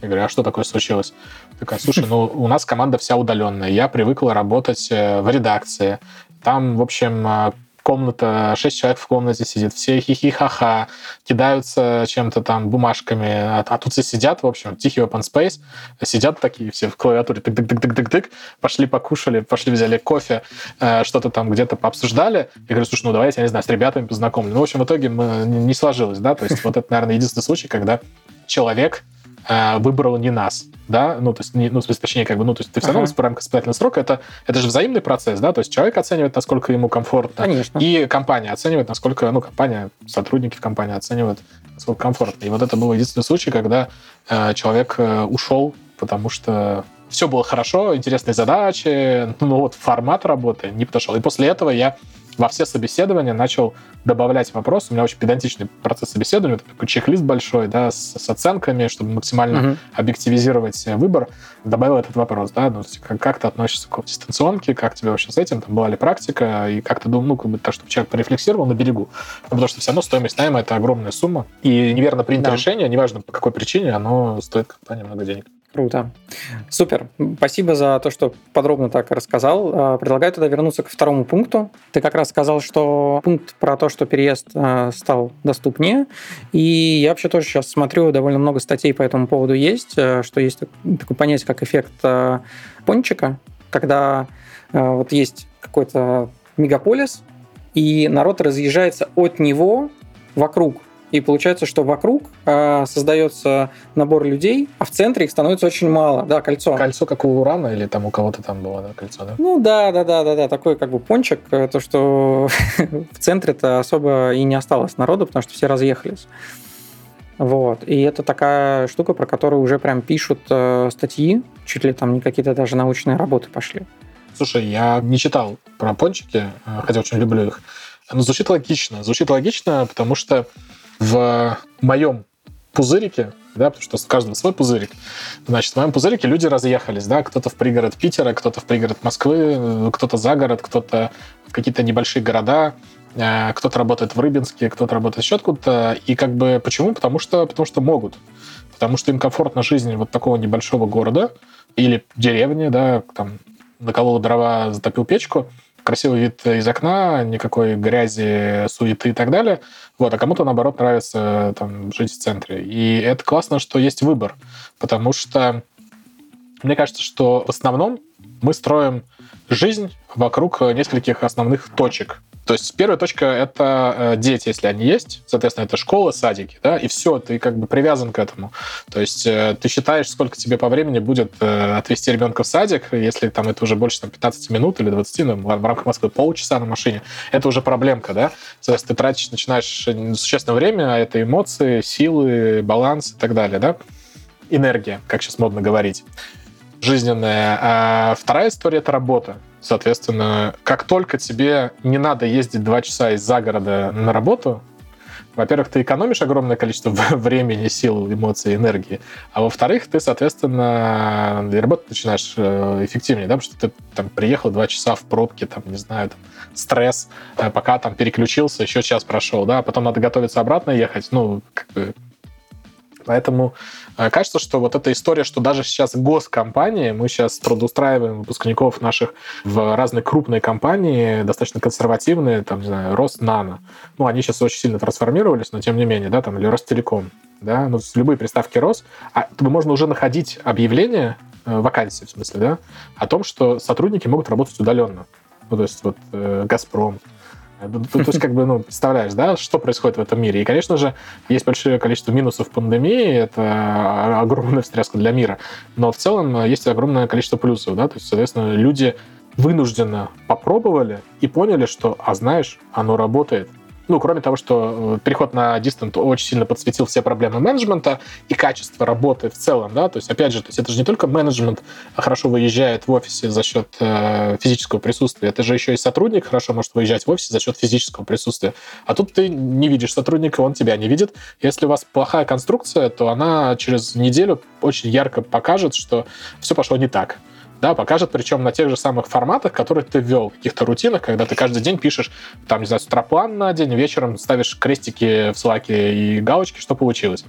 Я говорю, а что такое случилось? Такая, слушай, ну у нас команда вся удаленная, я привыкла работать э, в редакции, там, в общем, э, комната, шесть человек в комнате сидит, все хихи-ха-ха, кидаются чем-то там, бумажками, а, а тут все сидят, в общем, тихий open space, сидят такие все в клавиатуре, тык-тык-тык-тык-тык, пошли покушали, пошли взяли кофе, э, что-то там где-то пообсуждали. Я говорю, слушай, ну давайте, я не знаю, с ребятами познакомлю. Ну, в общем, в итоге мы, не сложилось, да, то есть вот это, наверное, единственный случай, когда человек э, выбрал не нас да, ну, то есть, не, ну, точнее, как бы, ну, то есть ты все равно ага. в рамках испытательного срока, это, это же взаимный процесс, да, то есть человек оценивает, насколько ему комфортно, Конечно. и компания оценивает, насколько, ну, компания, сотрудники в компании оценивают, насколько комфортно. И вот это был единственный случай, когда э, человек э, ушел, потому что все было хорошо, интересные задачи, ну, вот формат работы не подошел. И после этого я во все собеседования начал добавлять вопросы. У меня очень педантичный процесс собеседования, такой чек-лист большой, да, с, с оценками, чтобы максимально угу. объективизировать выбор. Добавил этот вопрос, да, ну, как, как ты относишься к дистанционке, как тебе вообще с этим, там была ли практика, и как ты думал, ну, как бы так, чтобы человек порефлексировал на берегу. Ну, потому что все равно стоимость найма — это огромная сумма, и неверно принятое да. решение, неважно по какой причине, оно стоит компании много денег. Круто. Супер. Спасибо за то, что подробно так рассказал. А, предлагаю тогда вернуться к второму пункту. Ты как раз сказал, что пункт про то, что переезд а, стал доступнее. И я вообще тоже сейчас смотрю, довольно много статей по этому поводу есть, а, что есть такое понятие, как эффект пончика, когда вот есть какой-то мегаполис, и народ разъезжается от него вокруг и получается, что вокруг э, создается набор людей, а в центре их становится очень мало. Да, кольцо. Кольцо, как у Урана, или там у кого-то там было, да, кольцо, да? Ну да, да, да, да, да. Такой как бы пончик, э, то, что [laughs] в центре-то особо и не осталось народу, потому что все разъехались. Вот. И это такая штука, про которую уже прям пишут э, статьи, чуть ли там не какие-то даже научные работы пошли. Слушай, я не читал про пончики, э, хотя очень люблю их. Но звучит логично. Звучит логично, потому что в моем пузырике, да, потому что у каждого свой пузырик. Значит, в моем пузырике люди разъехались, да, кто-то в пригород Питера, кто-то в пригород Москвы, кто-то за город, кто-то в какие-то небольшие города, э, кто-то работает в Рыбинске, кто-то работает еще откуда-то. И как бы почему? Потому что, потому что могут. Потому что им комфортна жизнь вот такого небольшого города или деревни, да, там наколол дрова, затопил печку – красивый вид из окна, никакой грязи, суеты и так далее. Вот, а кому-то, наоборот, нравится там, жить в центре. И это классно, что есть выбор, потому что мне кажется, что в основном мы строим жизнь вокруг нескольких основных точек. То есть первая точка — это э, дети, если они есть. Соответственно, это школа, садики, да, и все, ты как бы привязан к этому. То есть э, ты считаешь, сколько тебе по времени будет э, отвезти ребенка в садик, если там это уже больше там, 15 минут или 20, ну, в рамках Москвы полчаса на машине, это уже проблемка, да. Соответственно, ты тратишь, начинаешь существенное время, а это эмоции, силы, баланс и так далее, да. Энергия, как сейчас модно говорить жизненная. А вторая история — это работа. Соответственно, как только тебе не надо ездить два часа из-за города на работу, во-первых, ты экономишь огромное количество времени, сил, эмоций, энергии, а во-вторых, ты, соответственно, работать начинаешь э, эффективнее, да, потому что ты там приехал два часа в пробке, там, не знаю, там, стресс, э, пока там переключился, еще час прошел, да, а потом надо готовиться обратно ехать, ну, как бы Поэтому э, кажется, что вот эта история, что даже сейчас госкомпании, мы сейчас трудоустраиваем выпускников наших в разные крупные компании, достаточно консервативные, там, не знаю, Роснано. Ну, они сейчас очень сильно трансформировались, но тем не менее, да, там, или Ростелеком, да, ну, любые приставки Рос, а, можно уже находить объявления э, вакансии, в смысле, да, о том, что сотрудники могут работать удаленно. Ну, то есть вот э, «Газпром», то, есть, как бы, ну, представляешь, да, что происходит в этом мире. И, конечно же, есть большое количество минусов пандемии, это огромная встряска для мира. Но в целом есть огромное количество плюсов, да, то есть, соответственно, люди вынужденно попробовали и поняли, что, а знаешь, оно работает. Ну, кроме того, что э, переход на дистант очень сильно подсветил все проблемы менеджмента и качество работы в целом, да, то есть, опять же, то есть это же не только менеджмент хорошо выезжает в офисе за счет э, физического присутствия, это же еще и сотрудник хорошо может выезжать в офисе за счет физического присутствия. А тут ты не видишь сотрудника, он тебя не видит. Если у вас плохая конструкция, то она через неделю очень ярко покажет, что все пошло не так да, покажет, причем на тех же самых форматах, которые ты ввел, каких-то рутинах, когда ты каждый день пишешь, там, не знаю, строплан на день, вечером ставишь крестики в слаке и галочки, что получилось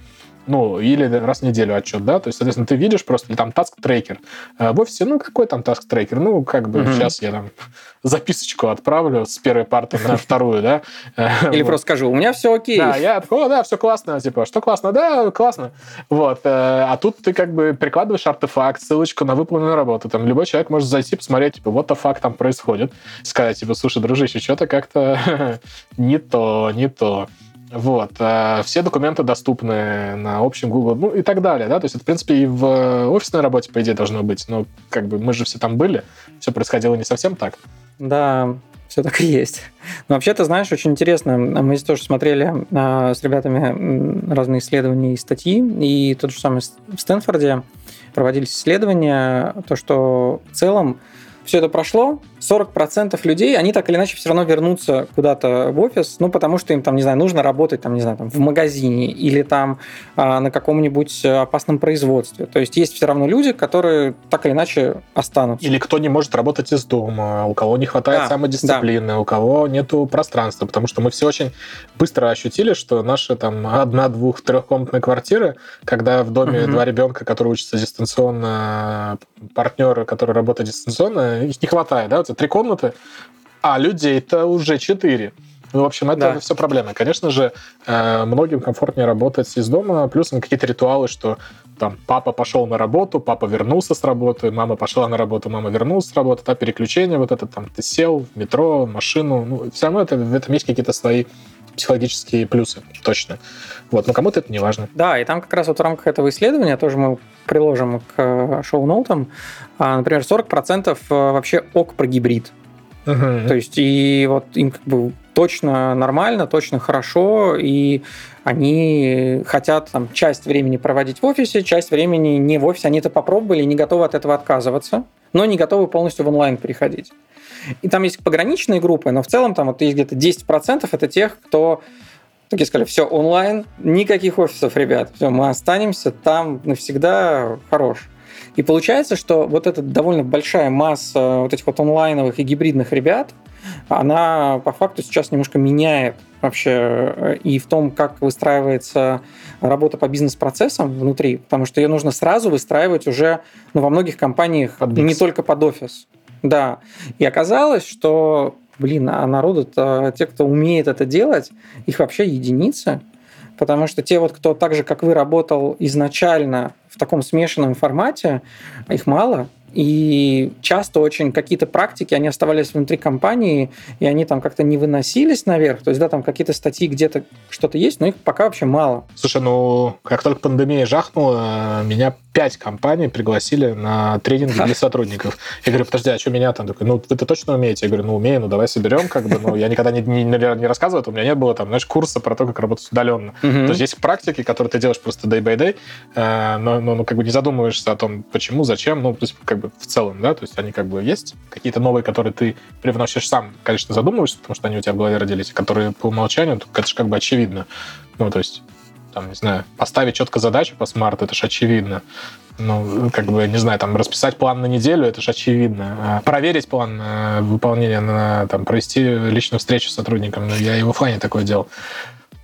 ну, или раз в неделю отчет, да, то есть, соответственно, ты видишь просто там task tracker. Э, в офисе, ну, какой там tracker? Ну, как бы mm-hmm. сейчас я там [laughs] записочку отправлю с первой парты на [laughs] вторую, да. Э, или просто скажу, у меня все окей. Да, я такой, да, все классно, типа, что классно? Да, классно. Вот. Э, а тут ты как бы прикладываешь артефакт, ссылочку на выполненную работу. Там любой человек может зайти, посмотреть, типа, вот the fuck там происходит. Сказать, типа, слушай, дружище, что-то как-то [laughs] не то, не то. Вот. А все документы доступны на общем Google, ну и так далее, да, то есть это, в принципе, и в офисной работе, по идее, должно быть, но как бы мы же все там были, все происходило не совсем так. Да, все так и есть. Но вообще, ты знаешь, очень интересно. Мы здесь тоже смотрели а, с ребятами разные исследования и статьи, и тот же самый в Стэнфорде проводились исследования, то, что в целом все это прошло, 40% людей, они так или иначе все равно вернутся куда-то в офис, ну, потому что им там, не знаю, нужно работать, там, не знаю, там, в магазине или там а, на каком-нибудь опасном производстве. То есть есть все равно люди, которые так или иначе останутся. Или кто не может работать из дома, у кого не хватает да, самодисциплины, да. у кого нету пространства, потому что мы все очень быстро ощутили, что наши там одна, двух, трехкомнатные квартиры, когда в доме угу. два ребенка, которые учатся дистанционно, партнеры, которые работают дистанционно, их не хватает, да, три комнаты, а людей-то уже четыре. Ну, в общем, это да. все проблемы. Конечно же, э, многим комфортнее работать из дома, плюс какие-то ритуалы, что там папа пошел на работу, папа вернулся с работы, мама пошла на работу, мама вернулась с работы, да, переключение вот это, там, ты сел в метро, машину, ну, все равно это, в этом есть какие-то свои психологические плюсы, точно. Вот, но кому-то это не важно. Да, и там как раз вот в рамках этого исследования тоже мы приложим к э, шоу-ноутам, а, например, 40% э, вообще ок про гибрид. Угу. То есть, и вот им как бы точно нормально, точно хорошо, и они хотят там, часть времени проводить в офисе, часть времени не в офисе. Они это попробовали, не готовы от этого отказываться, но не готовы полностью в онлайн переходить. И там есть пограничные группы, но в целом там вот есть где-то 10% это тех, кто такие сказали, все, онлайн, никаких офисов, ребят, все, мы останемся там навсегда, хорош. И получается, что вот эта довольно большая масса вот этих вот онлайновых и гибридных ребят, она по факту сейчас немножко меняет вообще э, и в том, как выстраивается работа по бизнес-процессам внутри, потому что ее нужно сразу выстраивать уже ну, во многих компаниях не только под офис. Да. И оказалось, что, блин, а народу-то, те, кто умеет это делать, их вообще единицы. Потому что те вот, кто так же, как вы, работал изначально в таком смешанном формате, их мало. И часто очень какие-то практики, они оставались внутри компании, и они там как-то не выносились наверх. То есть, да, там какие-то статьи где-то что-то есть, но их пока вообще мало. Слушай, ну, как только пандемия жахнула, меня пять компаний пригласили на тренинги для [laughs] сотрудников. Я говорю, подожди, а что меня там? Такой, ну, вы-то точно умеете? Я говорю, ну, умею, ну, давай соберем, как бы, ну, я никогда не, не, не рассказывал, у меня нет было там, знаешь, курса про то, как работать удаленно. То есть есть практики, которые ты делаешь просто day by day, э, но, но, ну, как бы не задумываешься о том, почему, зачем, ну, то есть, как бы в целом, да, то есть они как бы есть, какие-то новые, которые ты привносишь сам, конечно, задумываешься, потому что они у тебя в голове родились, которые по умолчанию, это же как бы очевидно. Ну, то есть там, не знаю, поставить четко задачу по смарту, это же очевидно. Ну, как бы, не знаю, там, расписать план на неделю, это же очевидно. А проверить план э, выполнения, на, там, провести личную встречу с сотрудником, ну, я и в офлайне такое делал.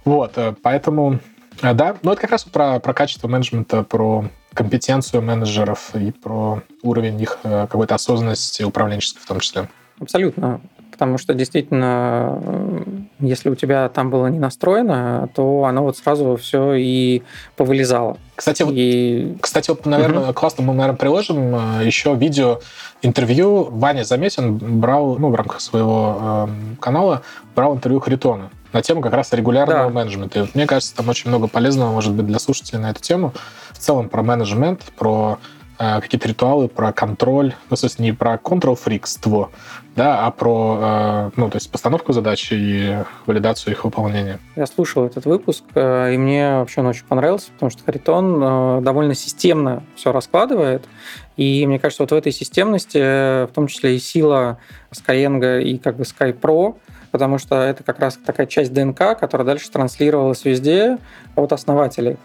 Вот, э, поэтому, э, да, ну, это как раз про, про качество менеджмента, про компетенцию менеджеров и про уровень их какой-то осознанности управленческой в том числе. Абсолютно. потому что действительно, э, если у тебя там было не настроено, то оно вот сразу все и повылезало. Кстати, и... кстати, вот, наверное, угу. классно мы, наверное, приложим э, еще видео интервью. Ваня Заметин брал, ну, в рамках своего э, канала, брал интервью Харитона на тему как раз регулярного да. менеджмента. И мне кажется, там очень много полезного может быть для слушателей на эту тему. В целом про менеджмент, про э, какие-то ритуалы, про контроль, ну, в смысле, не про control-фрикство, да, а про, э, ну, то есть постановку задач и валидацию их выполнения. Я слушал этот выпуск, э, и мне вообще он очень понравился, потому что Харитон э, довольно системно все раскладывает, и мне кажется, вот в этой системности, в том числе и сила Skyeng и как бы Sky Pro, потому что это как раз такая часть ДНК, которая дальше транслировалась везде от основателей.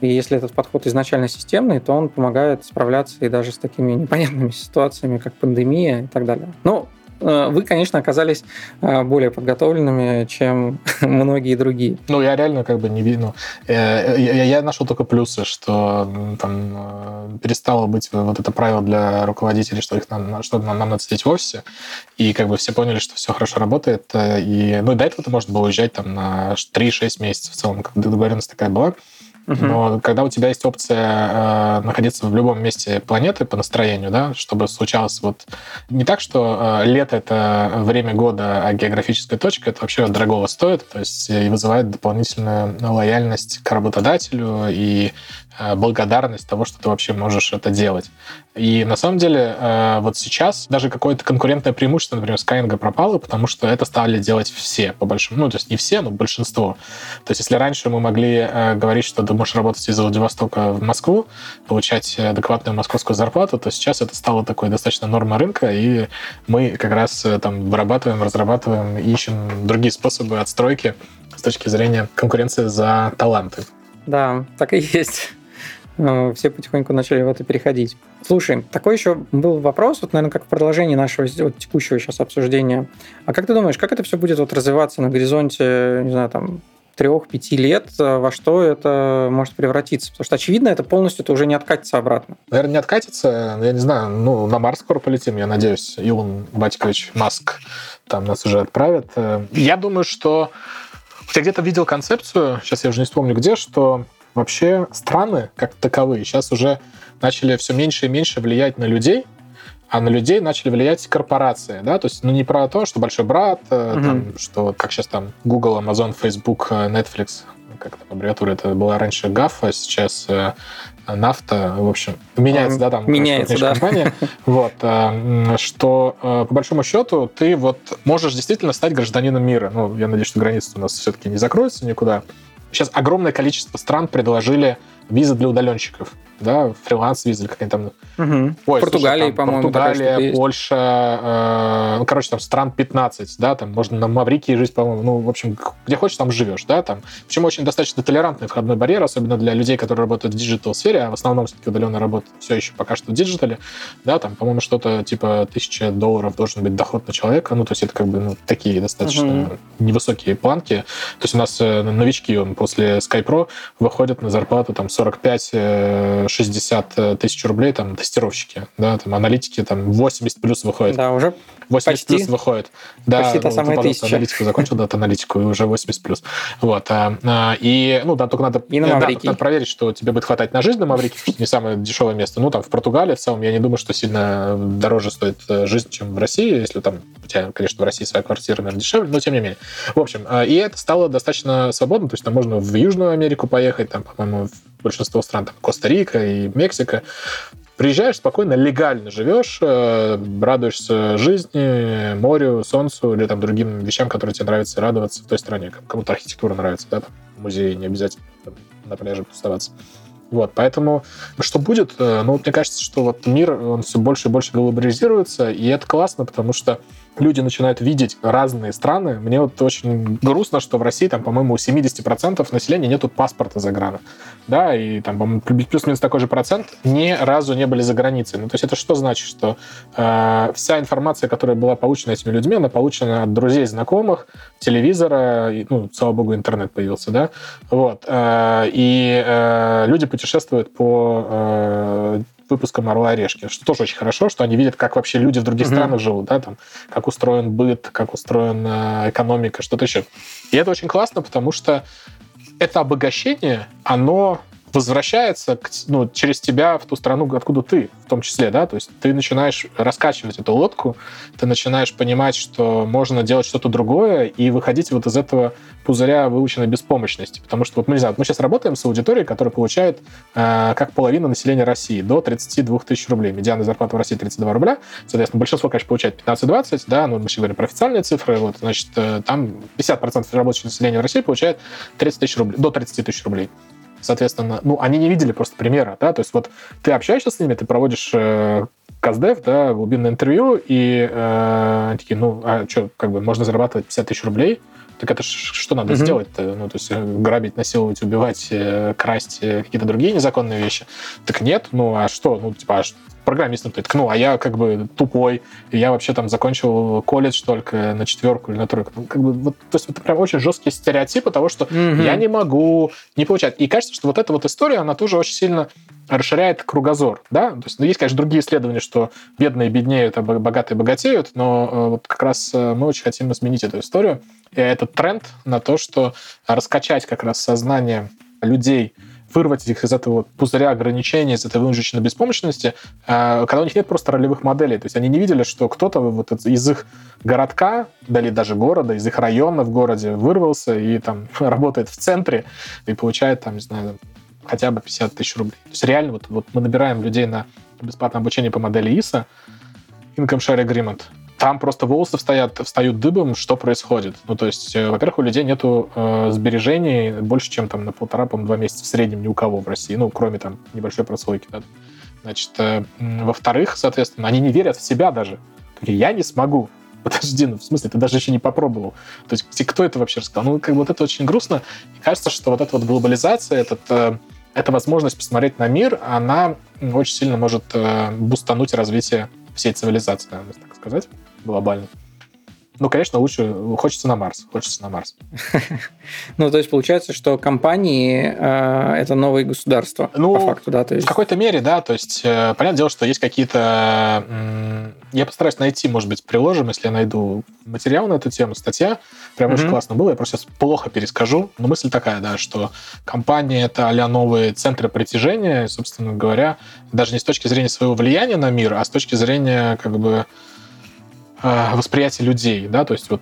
И если этот подход изначально системный, то он помогает справляться и даже с такими непонятными [laughs] ситуациями, как пандемия и так далее. Ну, вы, конечно, оказались э, более подготовленными, чем [laughs] многие другие. Ну, я реально как бы не видно. Ну, э, я нашел только плюсы, что там перестало быть вот это правило для руководителей, что их нам, что нам, нам надо сидеть в офисе, и как бы все поняли, что все хорошо работает. И, ну, до этого ты можно было уезжать там на 3-6 месяцев в целом, когда договоренность такая была. Но когда у тебя есть опция э, находиться в любом месте планеты по настроению, да, чтобы случалось вот не так, что э, лето это время года, а географическая точка это вообще дорогого стоит, то есть и вызывает дополнительную лояльность к работодателю и Э, благодарность того, что ты вообще можешь это делать. И на самом деле э, вот сейчас даже какое-то конкурентное преимущество, например, Skyeng пропало, потому что это стали делать все, по большому, ну, то есть не все, но большинство. То есть если раньше мы могли э, говорить, что ты можешь работать из Владивостока в Москву, получать адекватную московскую зарплату, то сейчас это стало такой достаточно норма рынка, и мы как раз там вырабатываем, разрабатываем, ищем другие способы отстройки с точки зрения конкуренции за таланты. Да, так и есть. Э, все потихоньку начали в это переходить. Слушай, такой еще был вопрос, вот, наверное, как в продолжении нашего вот, текущего сейчас обсуждения. А как ты думаешь, как это все будет вот развиваться на горизонте, не знаю, там, трех-пяти лет, э, во что это может превратиться? Потому что, очевидно, это полностью это уже не откатится обратно. Наверное, не откатится. Я не знаю, ну, на Марс скоро полетим, я надеюсь. Илон Батькович Маск там нас уже отправит. Э, я думаю, что я где-то видел концепцию, сейчас я уже не вспомню где, что вообще страны как таковые сейчас уже начали все меньше и меньше влиять на людей, а на людей начали влиять корпорации, да, то есть, ну, не про то, что большой брат, mm-hmm. там, что, как сейчас там, Google, Amazon, Facebook, э, Netflix, как там аббревиатура, это была раньше GAF, а сейчас э, нафта, в общем, меняется, да, там меняется, да. компания, [laughs] вот, что по большому счету ты вот можешь действительно стать гражданином мира. Ну, я надеюсь, что границы у нас все-таки не закроются никуда. Сейчас огромное количество стран предложили визы для удаленщиков да, фриланс-виза, как они там... Угу. Ой, Португалия, по-моему, Португалия, Польша, э, ну, короче, там стран 15, да, там можно на Маврикии жить, по-моему, ну, в общем, где хочешь, там живешь, да, там. Причем очень достаточно толерантный входной барьер, особенно для людей, которые работают в digital-сфере, а в основном все-таки удаленно работают все еще пока что в digital е, да, там, по-моему, что-то типа 1000 долларов должен быть доход на человека, ну, то есть это как бы, ну, такие достаточно угу. невысокие планки. То есть у нас э, новички после SkyPro выходят на зарплату там 45 60 э, тысяч рублей, там, тестировщики, да, там, аналитики, там, 80 плюс выходит. Да, уже 80 почти, плюс выходит. Да, почти та ну, самая ты, тысяча. аналитику закончил, да, аналитику, и уже 80 плюс. Вот. А, а, и, ну, да, только надо, и на да, надо проверить, что тебе будет хватать на жизнь на Маврике, потому что не самое дешевое место. Ну, там, в Португалии в целом, я не думаю, что сильно дороже стоит э, жизнь, чем в России, если там, у тебя, конечно, в России своя квартира, наверное, дешевле, но тем не менее. В общем, а, и это стало достаточно свободно, то есть там можно в Южную Америку поехать, там, по-моему, большинство стран, там, Коста-Рика и Мексика. Приезжаешь спокойно, легально живешь, э, радуешься жизни, морю, солнцу или там другим вещам, которые тебе нравится радоваться в той стране. Кому-то архитектура нравится, да, там, в музее не обязательно там, на пляже оставаться. Вот, поэтому что будет? Э, ну, мне кажется, что вот мир, он все больше и больше глобализируется, и это классно, потому что люди начинают видеть разные страны. Мне вот очень грустно, что в России, там, по-моему, у 70% населения нету паспорта за границей. Да, и там, плюс-минус такой же процент ни разу не были за границей. Ну, то есть это что значит? Что э, вся информация, которая была получена этими людьми, она получена от друзей, знакомых, телевизора, и, ну, слава богу, интернет появился, да, вот. Э, и э, люди путешествуют по э, выпуском «Орла и орешки», что тоже очень хорошо, что они видят, как вообще люди в других mm-hmm. странах живут, да, там, как устроен быт, как устроена экономика, что-то еще. И это очень классно, потому что это обогащение, оно возвращается ну, через тебя в ту страну, откуда ты, в том числе, да, то есть ты начинаешь раскачивать эту лодку, ты начинаешь понимать, что можно делать что-то другое и выходить вот из этого пузыря выученной беспомощности, потому что вот мы не знаю, мы сейчас работаем с аудиторией, которая получает э, как половина населения России до 32 тысяч рублей. Медианная зарплата в России 32 рубля, соответственно, большинство, конечно, получает 15-20, да, но мы сейчас говорим про официальные цифры, вот, значит, э, там 50% рабочего населения в России получает 30 тысяч рублей, до 30 тысяч рублей. Соответственно, ну, они не видели просто примера, да, то есть вот ты общаешься с ними, ты проводишь э, Каздев, да, глубинное интервью, и э, такие, ну, а что, как бы, можно зарабатывать 50 тысяч рублей, так это что надо mm-hmm. сделать-то? Ну, то есть э, грабить, насиловать, убивать, э, красть э, какие-то другие незаконные вещи? Так нет, ну а что? Ну, типа, а программистом ты ну, а я как бы тупой, и я вообще там закончил колледж только на четверку или на тройку. Ну, как бы, вот, то есть это прям очень жесткие стереотипы того, что mm-hmm. я не могу не получать. И кажется, что вот эта вот история, она тоже очень сильно расширяет кругозор, да, то есть, ну, есть, конечно, другие исследования, что бедные беднеют, а богатые богатеют, но э, вот как раз э, мы очень хотим изменить эту историю, и этот тренд на то, что раскачать как раз сознание людей вырвать их из этого пузыря ограничений, из этой вынужденной беспомощности, э, когда у них нет просто ролевых моделей. То есть они не видели, что кто-то вот из их городка, или даже города, из их района в городе вырвался и там [laughs] работает в центре и получает там, не знаю, хотя бы 50 тысяч рублей. То есть реально вот, вот мы набираем людей на бесплатное обучение по модели ИСа, Income Share Agreement, там просто волосы встают, встают дыбом, что происходит. Ну, то есть, э, во-первых, у людей нету э, сбережений больше, чем там на полтора, по два месяца в среднем ни у кого в России, ну, кроме там небольшой прослойки. Да. Значит, э, во-вторых, соответственно, они не верят в себя даже. Я не смогу. [laughs] Подожди, ну в смысле, ты даже еще не попробовал. То есть кто это вообще рассказал? Ну, как бы вот это очень грустно. И кажется, что вот эта вот глобализация, этот, э, эта возможность посмотреть на мир, она очень сильно может э, бустануть развитие всей цивилизации, наверное, так сказать глобально. Ну, конечно, лучше хочется на Марс. Хочется на Марс. [laughs] Ну, то есть получается, что компании э, это новые государства, ну, по факту, да? То есть... В какой-то мере, да. То есть, э, понятное дело, что есть какие-то... Я постараюсь найти, может быть, приложим, если я найду материал на эту тему, статья. Прям очень классно было. Я просто сейчас плохо перескажу. Но мысль такая, да, что компания это а новые центры притяжения, собственно говоря, даже не с точки зрения своего влияния на мир, а с точки зрения, как бы, восприятие людей, да, то есть вот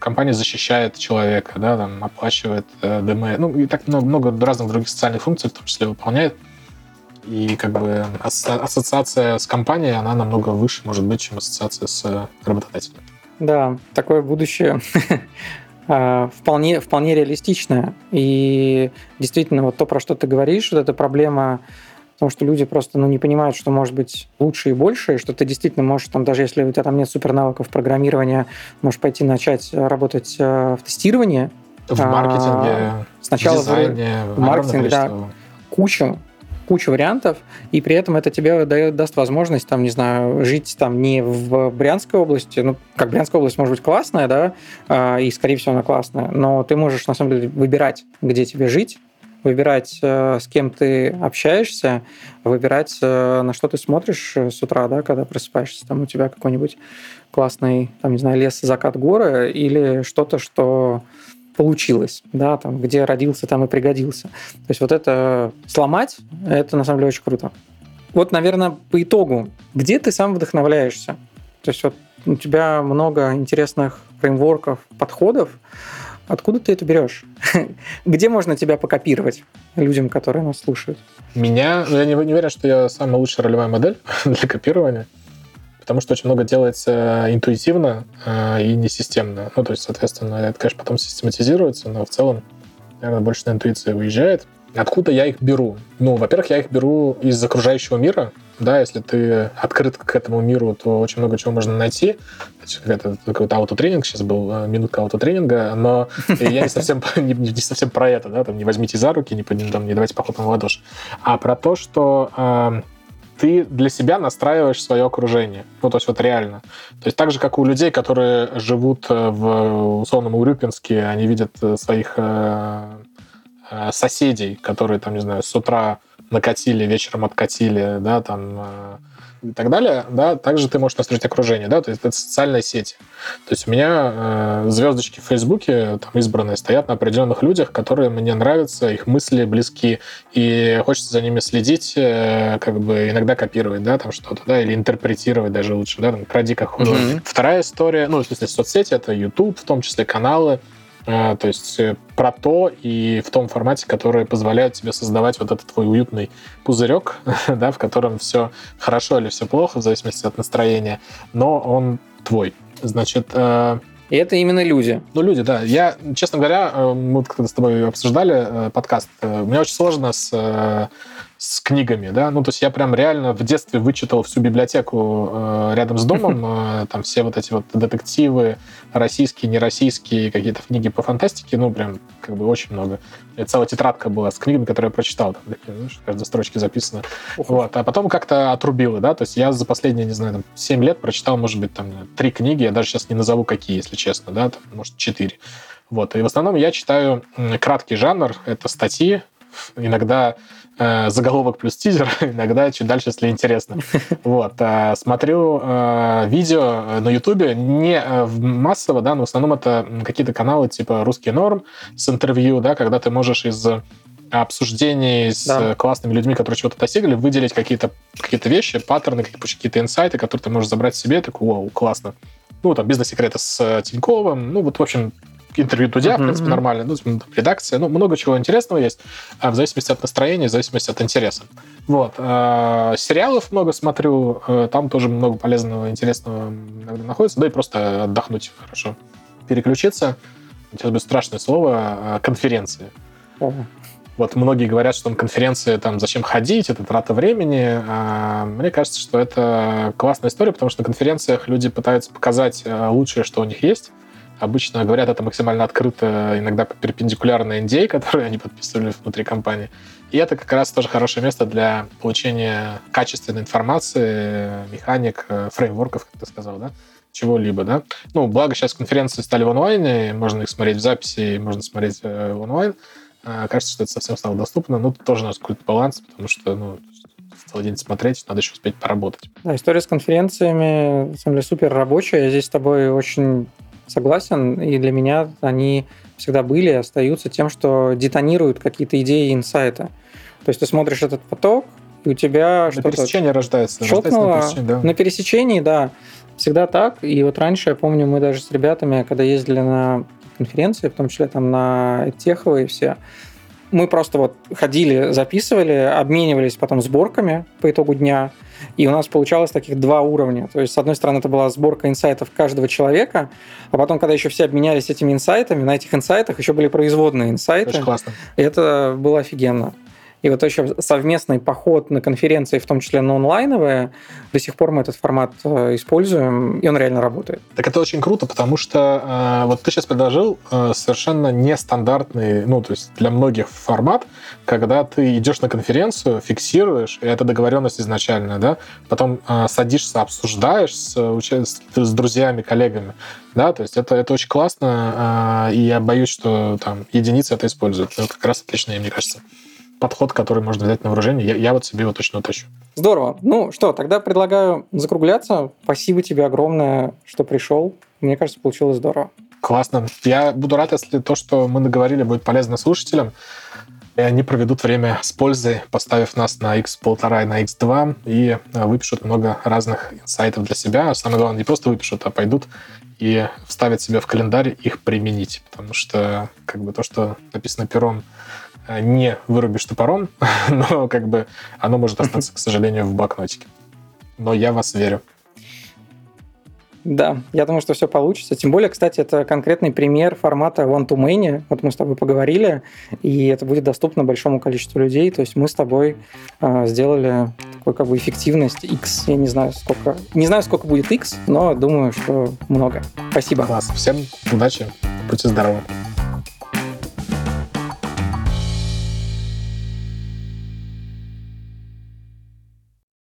компания защищает человека, да, там оплачивает э, ДМ, ну и так много, много разных других социальных функций, в том числе выполняет. И как бы ассоциация с компанией, она намного выше, может быть, чем ассоциация с работодателем. Да, такое будущее [laughs] э, вполне, вполне реалистичное. И действительно, вот то, про что ты говоришь, вот эта проблема потому что люди просто ну, не понимают, что может быть лучше и больше, и что ты действительно можешь, там, даже если у тебя там нет супер навыков программирования, можешь пойти начать э, работать э, в тестировании. В маркетинге, а, сначала в дизайне, в, маркетинге, да, кучу, кучу вариантов, и при этом это тебе дает, даст возможность, там, не знаю, жить там не в Брянской области, ну, как Брянская область может быть классная, да, а, и, скорее всего, она классная, но ты можешь, на самом деле, выбирать, где тебе жить, выбирать, э, с кем ты общаешься, выбирать, э, на что ты смотришь э, с утра, да, когда просыпаешься. Там у тебя какой-нибудь классный, там, не знаю, лес, закат, горы или что-то, что получилось, да, там, где родился, там и пригодился. То есть вот это сломать, это на самом деле очень круто. Вот, наверное, по итогу, где ты сам вдохновляешься? То есть вот у тебя много интересных фреймворков, подходов, Откуда ты это берешь? [laughs] Где можно тебя покопировать людям, которые нас слушают? Меня, ну, я не, не уверен, что я самая лучшая ролевая модель [laughs] для копирования, потому что очень много делается интуитивно э, и несистемно. Ну, то есть, соответственно, это, конечно, потом систематизируется, но в целом, наверное, больше на интуиции уезжает. Откуда я их беру? Ну, во-первых, я их беру из окружающего мира, да, если ты открыт к этому миру, то очень много чего можно найти. Это какой-то аутотренинг сейчас был, э, минутка аутотренинга, но [laughs] я не совсем, [laughs] не, не совсем про это, да, там, не возьмите за руки, не, там, не давайте похлопаем в ладоши, а про то, что э, ты для себя настраиваешь свое окружение. Ну, то есть вот реально. То есть так же, как у людей, которые живут э, в условном Урюпинске, они видят э, своих э, соседей, которые там, не знаю, с утра накатили, вечером откатили, да, там э, и так далее, да, также ты можешь настроить окружение, да, то есть это социальные сети. То есть у меня э, звездочки в Фейсбуке, там избранные, стоят на определенных людях, которые мне нравятся, их мысли близки, и хочется за ними следить, э, как бы иногда копировать, да, там что-то, да, или интерпретировать даже лучше, да, там, кради как художник. Mm-hmm. Вторая история, ну, в смысле, соцсети, это YouTube, в том числе каналы, то есть э, про то и в том формате, который позволяет тебе создавать вот этот твой уютный пузырек, [laughs] да, в котором все хорошо или все плохо, в зависимости от настроения, но он твой. Значит, э, и это именно люди. Ну, люди, да. Я, честно говоря, э, мы когда с тобой обсуждали подкаст, мне очень сложно с с книгами, да, ну, то есть я прям реально в детстве вычитал всю библиотеку э, рядом с домом, [laughs] э, там все вот эти вот детективы, российские, нероссийские, какие-то книги по фантастике, ну, прям как бы очень много. И целая тетрадка была с книгами, которые я прочитал, там, такие, ну, каждой строчке записано. Вот, а потом как-то отрубило, да, то есть я за последние, не знаю, там, 7 лет прочитал, может быть, там, три книги, я даже сейчас не назову какие, если честно, да, там, может, четыре. Вот, и в основном я читаю краткий жанр, это статьи, иногда э, заголовок плюс тизер, [laughs] иногда чуть дальше, если интересно. [laughs] Вот. Э, смотрю э, видео на Ютубе, не э, массово, да, но в основном это какие-то каналы типа «Русский норм» с интервью, да, когда ты можешь из обсуждений с да. классными людьми, которые чего-то достигли, выделить какие-то какие вещи, паттерны, какие-то инсайты, которые ты можешь забрать себе, такой, вау, классно. Ну, там, бизнес-секреты с Тиньковым, ну, вот, в общем, интервью Дудя, uh-huh, в принципе, нормально. Ну, редакция, ну, много чего интересного есть, а в зависимости от настроения, в зависимости от интереса. Вот. А, сериалов много смотрю, э, там тоже много полезного, интересного находится, да и просто отдохнуть хорошо. Переключиться, сейчас будет страшное слово, а, конференции. Uh-huh. Вот многие говорят, что на конференции там зачем ходить, это трата времени. А мне кажется, что это классная история, потому что на конференциях люди пытаются показать лучшее, что у них есть, Обычно говорят это максимально открыто, иногда перпендикулярно NDA, которые [laughs] они подписывали внутри компании. И это как раз тоже хорошее место для получения качественной информации, механик, э, фреймворков, как ты сказал, да? чего-либо, да. Ну, благо сейчас конференции стали в онлайне, можно их смотреть в записи, можно смотреть э, в онлайн. А, кажется, что это совсем стало доступно, но тут тоже у нас какой-то баланс, потому что, ну, целый день смотреть, надо еще успеть поработать. Да, история с конференциями, на самом деле, супер рабочая. Я здесь с тобой очень согласен, и для меня они всегда были и остаются тем, что детонируют какие-то идеи и инсайты. То есть ты смотришь этот поток, и у тебя на что-то... пересечении рождается. Щелкнуло, рождается на, пересечении, да. на пересечении, да. Всегда так. И вот раньше, я помню, мы даже с ребятами, когда ездили на конференции, в том числе там на Теховые все, мы просто вот ходили, записывали, обменивались потом сборками по итогу дня, и у нас получалось таких два уровня. То есть, с одной стороны, это была сборка инсайтов каждого человека, а потом, когда еще все обменялись этими инсайтами, на этих инсайтах еще были производные инсайты. Очень классно. И это было офигенно. И вот еще совместный поход на конференции, в том числе на онлайновые, до сих пор мы этот формат э, используем, и он реально работает. Так это очень круто, потому что э, вот ты сейчас предложил э, совершенно нестандартный, ну, то есть для многих формат, когда ты идешь на конференцию, фиксируешь, и это договоренность изначальная, да, потом э, садишься, обсуждаешь с, с, с друзьями, коллегами, да, то есть это, это очень классно, э, и я боюсь, что там единицы это используют. Это как раз отлично, мне кажется подход, который можно взять на вооружение. Я, я вот себе его точно утащу. Здорово. Ну что, тогда предлагаю закругляться. Спасибо тебе огромное, что пришел. Мне кажется, получилось здорово. Классно. Я буду рад, если то, что мы наговорили, будет полезно слушателям. И они проведут время с пользой, поставив нас на X1,5 и на X2 и э, выпишут много разных инсайтов для себя. А самое главное, не просто выпишут, а пойдут и вставят себе в календарь их применить. Потому что как бы то, что написано пером не вырубишь топором, [laughs] но как бы оно может остаться, к сожалению, в блокнотике. Но я вас верю. Да, я думаю, что все получится. Тем более, кстати, это конкретный пример формата one-to-many. Вот мы с тобой поговорили, и это будет доступно большому количеству людей. То есть мы с тобой э, сделали такой как бы эффективность X. Я не знаю, сколько, не знаю, сколько будет X, но думаю, что много. Спасибо. Класс. Всем удачи. Будьте здоровы.